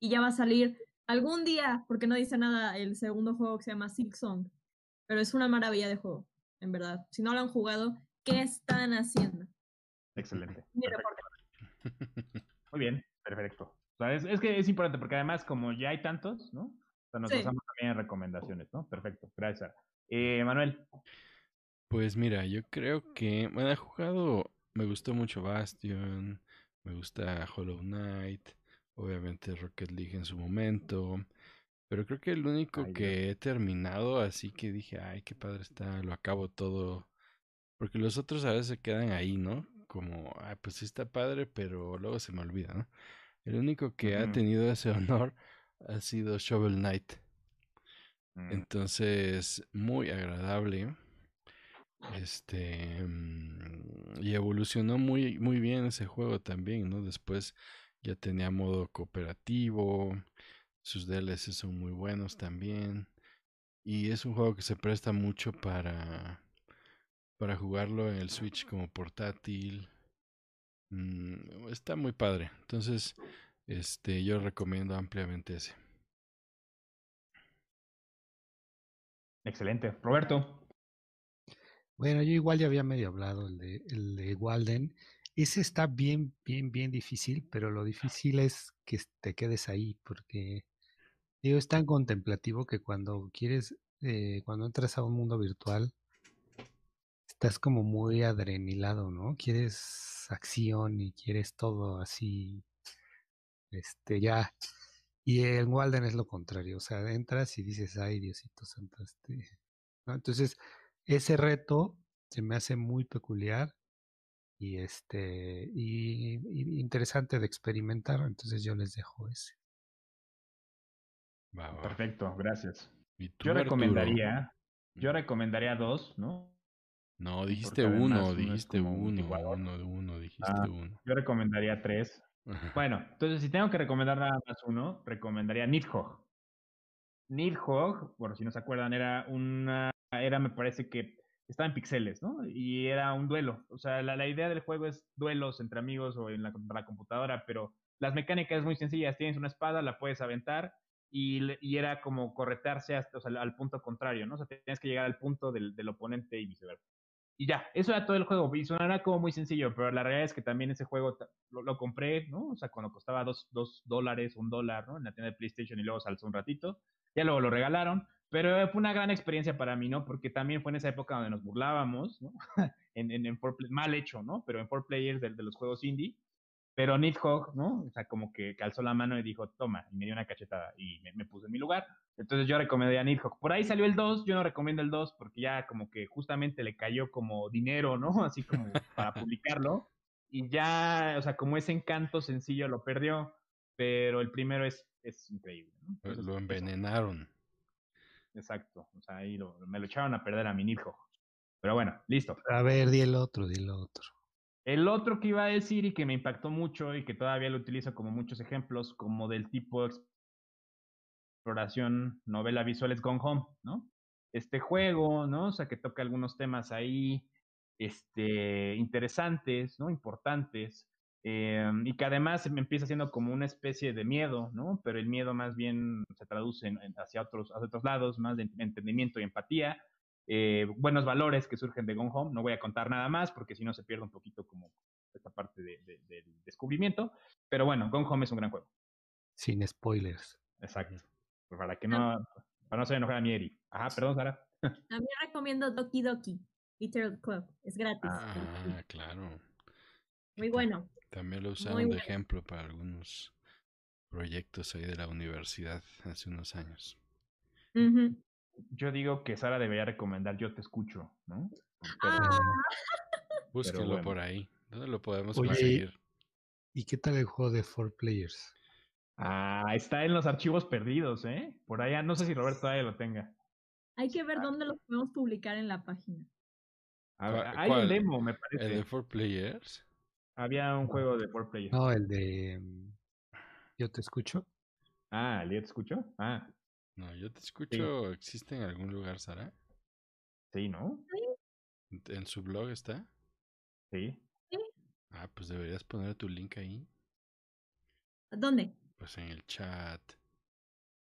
y ya va a salir algún día, porque no dice nada, el segundo juego que se llama Silk Song. Pero es una maravilla de juego, en verdad. Si no lo han jugado, ¿qué están haciendo? Excelente. <laughs> Muy bien, perfecto. es, que es importante porque además, como ya hay tantos, ¿no? O sea, nos basamos también en recomendaciones, ¿no? Perfecto, gracias. Eh, Manuel. Pues mira, yo creo que, bueno, he jugado, me gustó mucho Bastion, me gusta Hollow Knight, obviamente Rocket League en su momento, pero creo que el único que he terminado así que dije, ay, qué padre está, lo acabo todo, porque los otros a veces se quedan ahí, ¿no? Como, ay, pues sí está padre, pero luego se me olvida, ¿no? El único que ha tenido ese <laughs> honor ha sido Shovel Knight. Mm. Entonces, muy agradable. Este mm, y evolucionó muy muy bien ese juego también, ¿no? Después ya tenía modo cooperativo, sus DLC son muy buenos también. Y es un juego que se presta mucho para, para jugarlo en el Switch como portátil. Mm, está muy padre. Entonces, este, yo recomiendo ampliamente ese. Excelente. Roberto. Bueno, yo igual ya había medio hablado el de, el de Walden. Ese está bien, bien, bien difícil, pero lo difícil es que te quedes ahí, porque digo, es tan contemplativo que cuando quieres, eh, cuando entras a un mundo virtual, estás como muy adrenilado, ¿no? Quieres acción y quieres todo así, este, ya. Y en Walden es lo contrario, o sea, entras y dices, ay, Diosito Santo, este. Entonces, ese reto se me hace muy peculiar y este y, interesante de experimentar entonces yo les dejo ese. Perfecto gracias. Yo recomendaría yo recomendaría dos no no dijiste uno dijiste uno uno uno dijiste ah, uno. yo recomendaría tres. Bueno entonces si tengo que recomendar nada más uno recomendaría Nidhogg. Nidhogg por si no se acuerdan era una era me parece que estaba en pixeles, ¿no? Y era un duelo. O sea, la, idea del juego es duelos entre amigos o en la, la, computadora, pero las mecánicas es muy sencillas. Tienes una espada, la puedes aventar y, y era como corretearse hasta, o sea, al punto contrario, ¿no? O sea, tienes que llegar al punto del, del oponente y viceversa. Y ya, eso era todo el juego. Y sonará como muy sencillo, pero la realidad es que también ese juego lo, lo compré, ¿no? O sea, cuando costaba dos, dos dólares, un dólar, ¿no? En la tienda de PlayStation y luego salzó un ratito. Ya luego lo regalaron. Pero fue una gran experiencia para mí, ¿no? Porque también fue en esa época donde nos burlábamos, ¿no? <laughs> en, en, en mal hecho, ¿no? Pero en four players de, los juegos indie. Pero Nidhogg, ¿no? O sea, como que calzó la mano y dijo, toma, y me dio una cachetada y me, me puse en mi lugar. Entonces yo recomendaría Nidhogg. Por ahí salió el 2, yo no recomiendo el 2 porque ya como que justamente le cayó como dinero, ¿no? <laughs> Así como para publicarlo. Y ya, o sea, como ese encanto sencillo lo perdió. Pero el primero es, es increíble, ¿no? Lo envenenaron. Exacto. O sea, ahí me lo echaron a perder a mi hijo. Pero bueno, listo. A ver, di el otro, di el otro. El otro que iba a decir y que me impactó mucho y que todavía lo utilizo como muchos ejemplos, como del tipo exploración, novela visual es Gone Home, ¿no? este juego, ¿no? O sea, que toca algunos temas ahí, este, interesantes, ¿no? Importantes. Eh, y que además me empieza siendo como una especie de miedo, ¿no? Pero el miedo más bien se traduce en- en- hacia, otros, hacia otros lados, más de entendimiento y empatía, eh, buenos valores que surgen de Gone Home. No voy a contar nada más porque si no se pierde un poquito como esta parte de- de- del descubrimiento. Pero bueno, Gone Home es un gran juego. Sin spoilers. Exacto. Pues Para que no, para no se enojar a mi Eri. Ajá, perdón, Sara. <laughs> También recomiendo Doki Doki, Literal Club. Es gratis. Ah, claro. Muy bueno. También lo usaron Muy de bueno. ejemplo para algunos proyectos ahí de la universidad hace unos años. Yo digo que Sara debería recomendar Yo te escucho, ¿no? Pero- Ah, bueno. por ahí. ¿Dónde lo podemos Oye, conseguir? ¿Y qué tal el juego de Four Players? Ah, está en los archivos perdidos, ¿eh? Por allá, no sé si Roberto todavía lo tenga. hay que ver dónde los podemos publicar en la página. A ver, ¿Cuál- hay un demo, me ¿El parece. de 4 Players? Había un juego de 4 players. No, el de mm, Yo te escucho. Ah, ¿Lía te escuchó? Ah, No, yo te escucho. ¿Existe en algún lugar, Sara? sí, ¿no? ¿En- ¿En su blog está? Sí. Ah, pues deberías poner tu link ahí. ¿Dónde? Pues en el chat.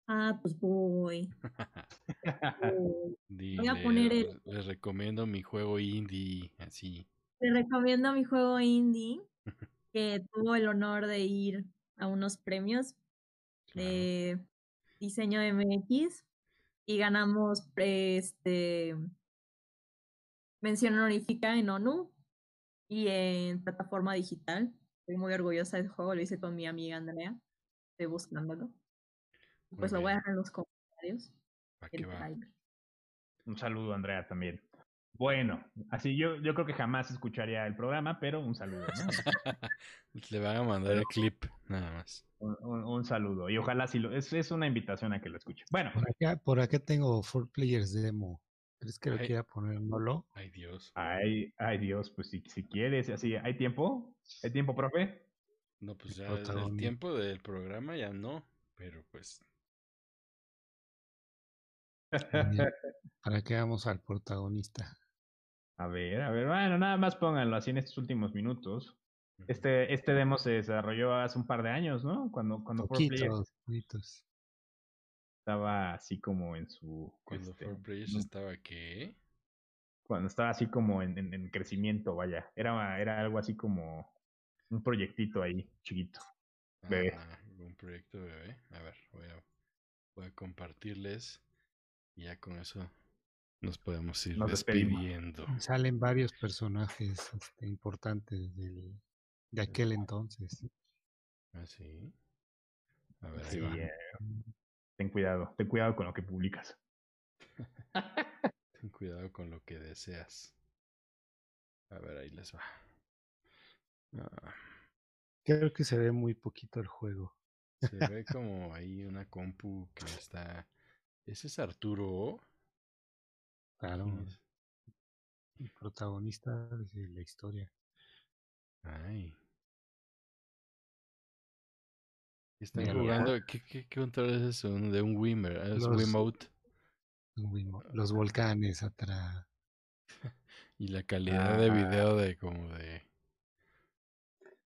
Ah, pues voy. <laughs> voy. Dile, poner el- "Les- Les recomiendo mi juego indie. Así. Te recomiendo mi juego indie, que tuvo el honor de ir a unos premios claro. de diseño MX y ganamos este mención honorífica en ONU y en plataforma digital. Estoy muy orgullosa del juego, lo hice con mi amiga Andrea. Estoy buscándolo. Pues lo voy a dejar en los comentarios. Un saludo, Andrea, también. Bueno, así yo, yo creo que jamás escucharía el programa, pero un saludo, ¿no? <laughs> Le van a mandar el clip, nada más. un, un- un saludo. Y ojalá si lo. Es, es una invitación a que lo escuche. Bueno, Por acá, por acá tengo Four Players Demo. ¿Crees que lo Ay. quiera poner Nolo? Ay, Dios. ay, ay Dios, pues si, si quieres, así, ¿hay tiempo? ¿Hay tiempo, profe? No, pues ya el tiempo del programa ya no. Pero pues. ¿Para qué vamos al protagonista? A ver, a ver, bueno, nada más pónganlo así en estos últimos minutos. Este, este demo se desarrolló hace un par de años, ¿no? Cuando, cuando Four Players Poquitos, poquitos. estaba así como en su. Cuando este, 4 Players mm. estaba que. cuando estaba así como en, en- en crecimiento, vaya. Era, era algo así como un proyectito ahí, chiquito. Bebé. Ah, un proyecto bebé. A ver, voy a, voy a compartirles. Y ya con eso nos podemos ir Nos despedimos. despidiendo. Salen varios personajes este, importantes del, de aquel entonces. ¿Ah, sí? A ver, ahí va. eh, ten cuidado, ten cuidado con lo que publicas. Ten cuidado con lo que deseas. A ver, ahí les va. Ah, Creo que se ve muy poquito el juego. se ve como ahí una compu que está. ¿Ese es Arturo? Claro, el protagonista de la historia. Ay. Están Mira, jugando. ¿Qué, qué control es eso? De un Wimmer. ah, Es Los- Wiimote. Un Wimo- Los volcanes atrás. <laughs> Y la calidad de Ah. video de como de.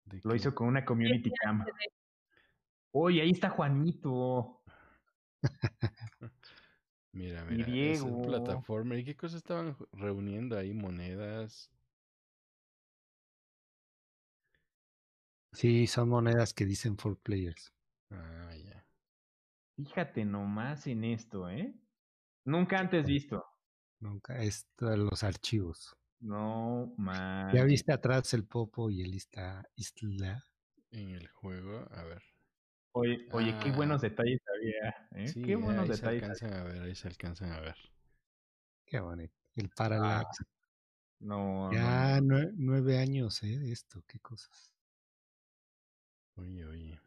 de Lo que- hizo con una community cam. Oye, ahí está Juanito. <laughs> <laughs> Mira, Y mira. Es un plataforma. ¿Y qué cosas estaban reuniendo ahí? Monedas. Sí, son monedas que dicen Four Players. Ah, ya. Fíjate nomás en esto, ¿eh? Nunca antes visto. Nunca, esto de los archivos. No más. Ya viste atrás el Popo y el Isla. Isla. En el juego, a ver. Oye, oye, qué Ah. buenos detalles había. ¿eh? Sí, qué buenos ahí se detalles. alcanzan a ver, ahí se alcanzan a ver. Qué bonito. El Parallax. No, no, ya nue- nueve años, ¿eh? De esto, qué cosas. Oye, oye.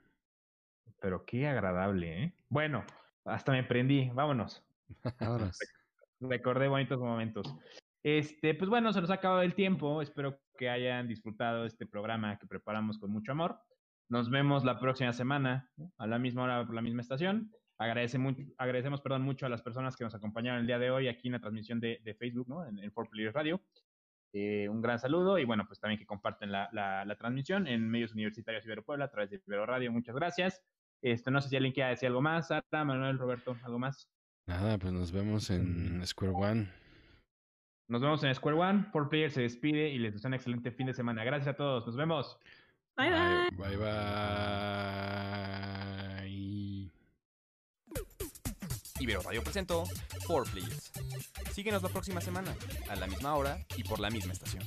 pero qué agradable, ¿eh? Bueno, hasta me prendí. Vámonos. <laughs> Ahora, <laughs> Recordé bonitos momentos. Este, pues bueno, se nos ha acabado el tiempo. Espero que hayan disfrutado este programa que preparamos con mucho amor. Nos vemos la próxima semana, a la misma hora por la misma estación. Agradece mucho, agradecemos perdón, mucho a las personas que nos acompañaron el día de hoy aquí en la transmisión de, de Facebook, ¿no? En, en 4Players Radio. Eh, un gran saludo y bueno, pues también que comparten la, la, la, transmisión en medios universitarios Ibero Puebla a través de Ibero Radio. Muchas gracias. Este, no sé si alguien quiere decir algo más. Sara, Manuel, Roberto, ¿algo más? Nada, pues nos vemos en Square One. Nos vemos en Square One. 4Players se despide y les desea un excelente fin de semana. Gracias a todos. Nos vemos. Bye bye. Bye bye. Ibero Radio presentó 4Players. Síguenos la próxima semana, a la misma hora y por la misma estación.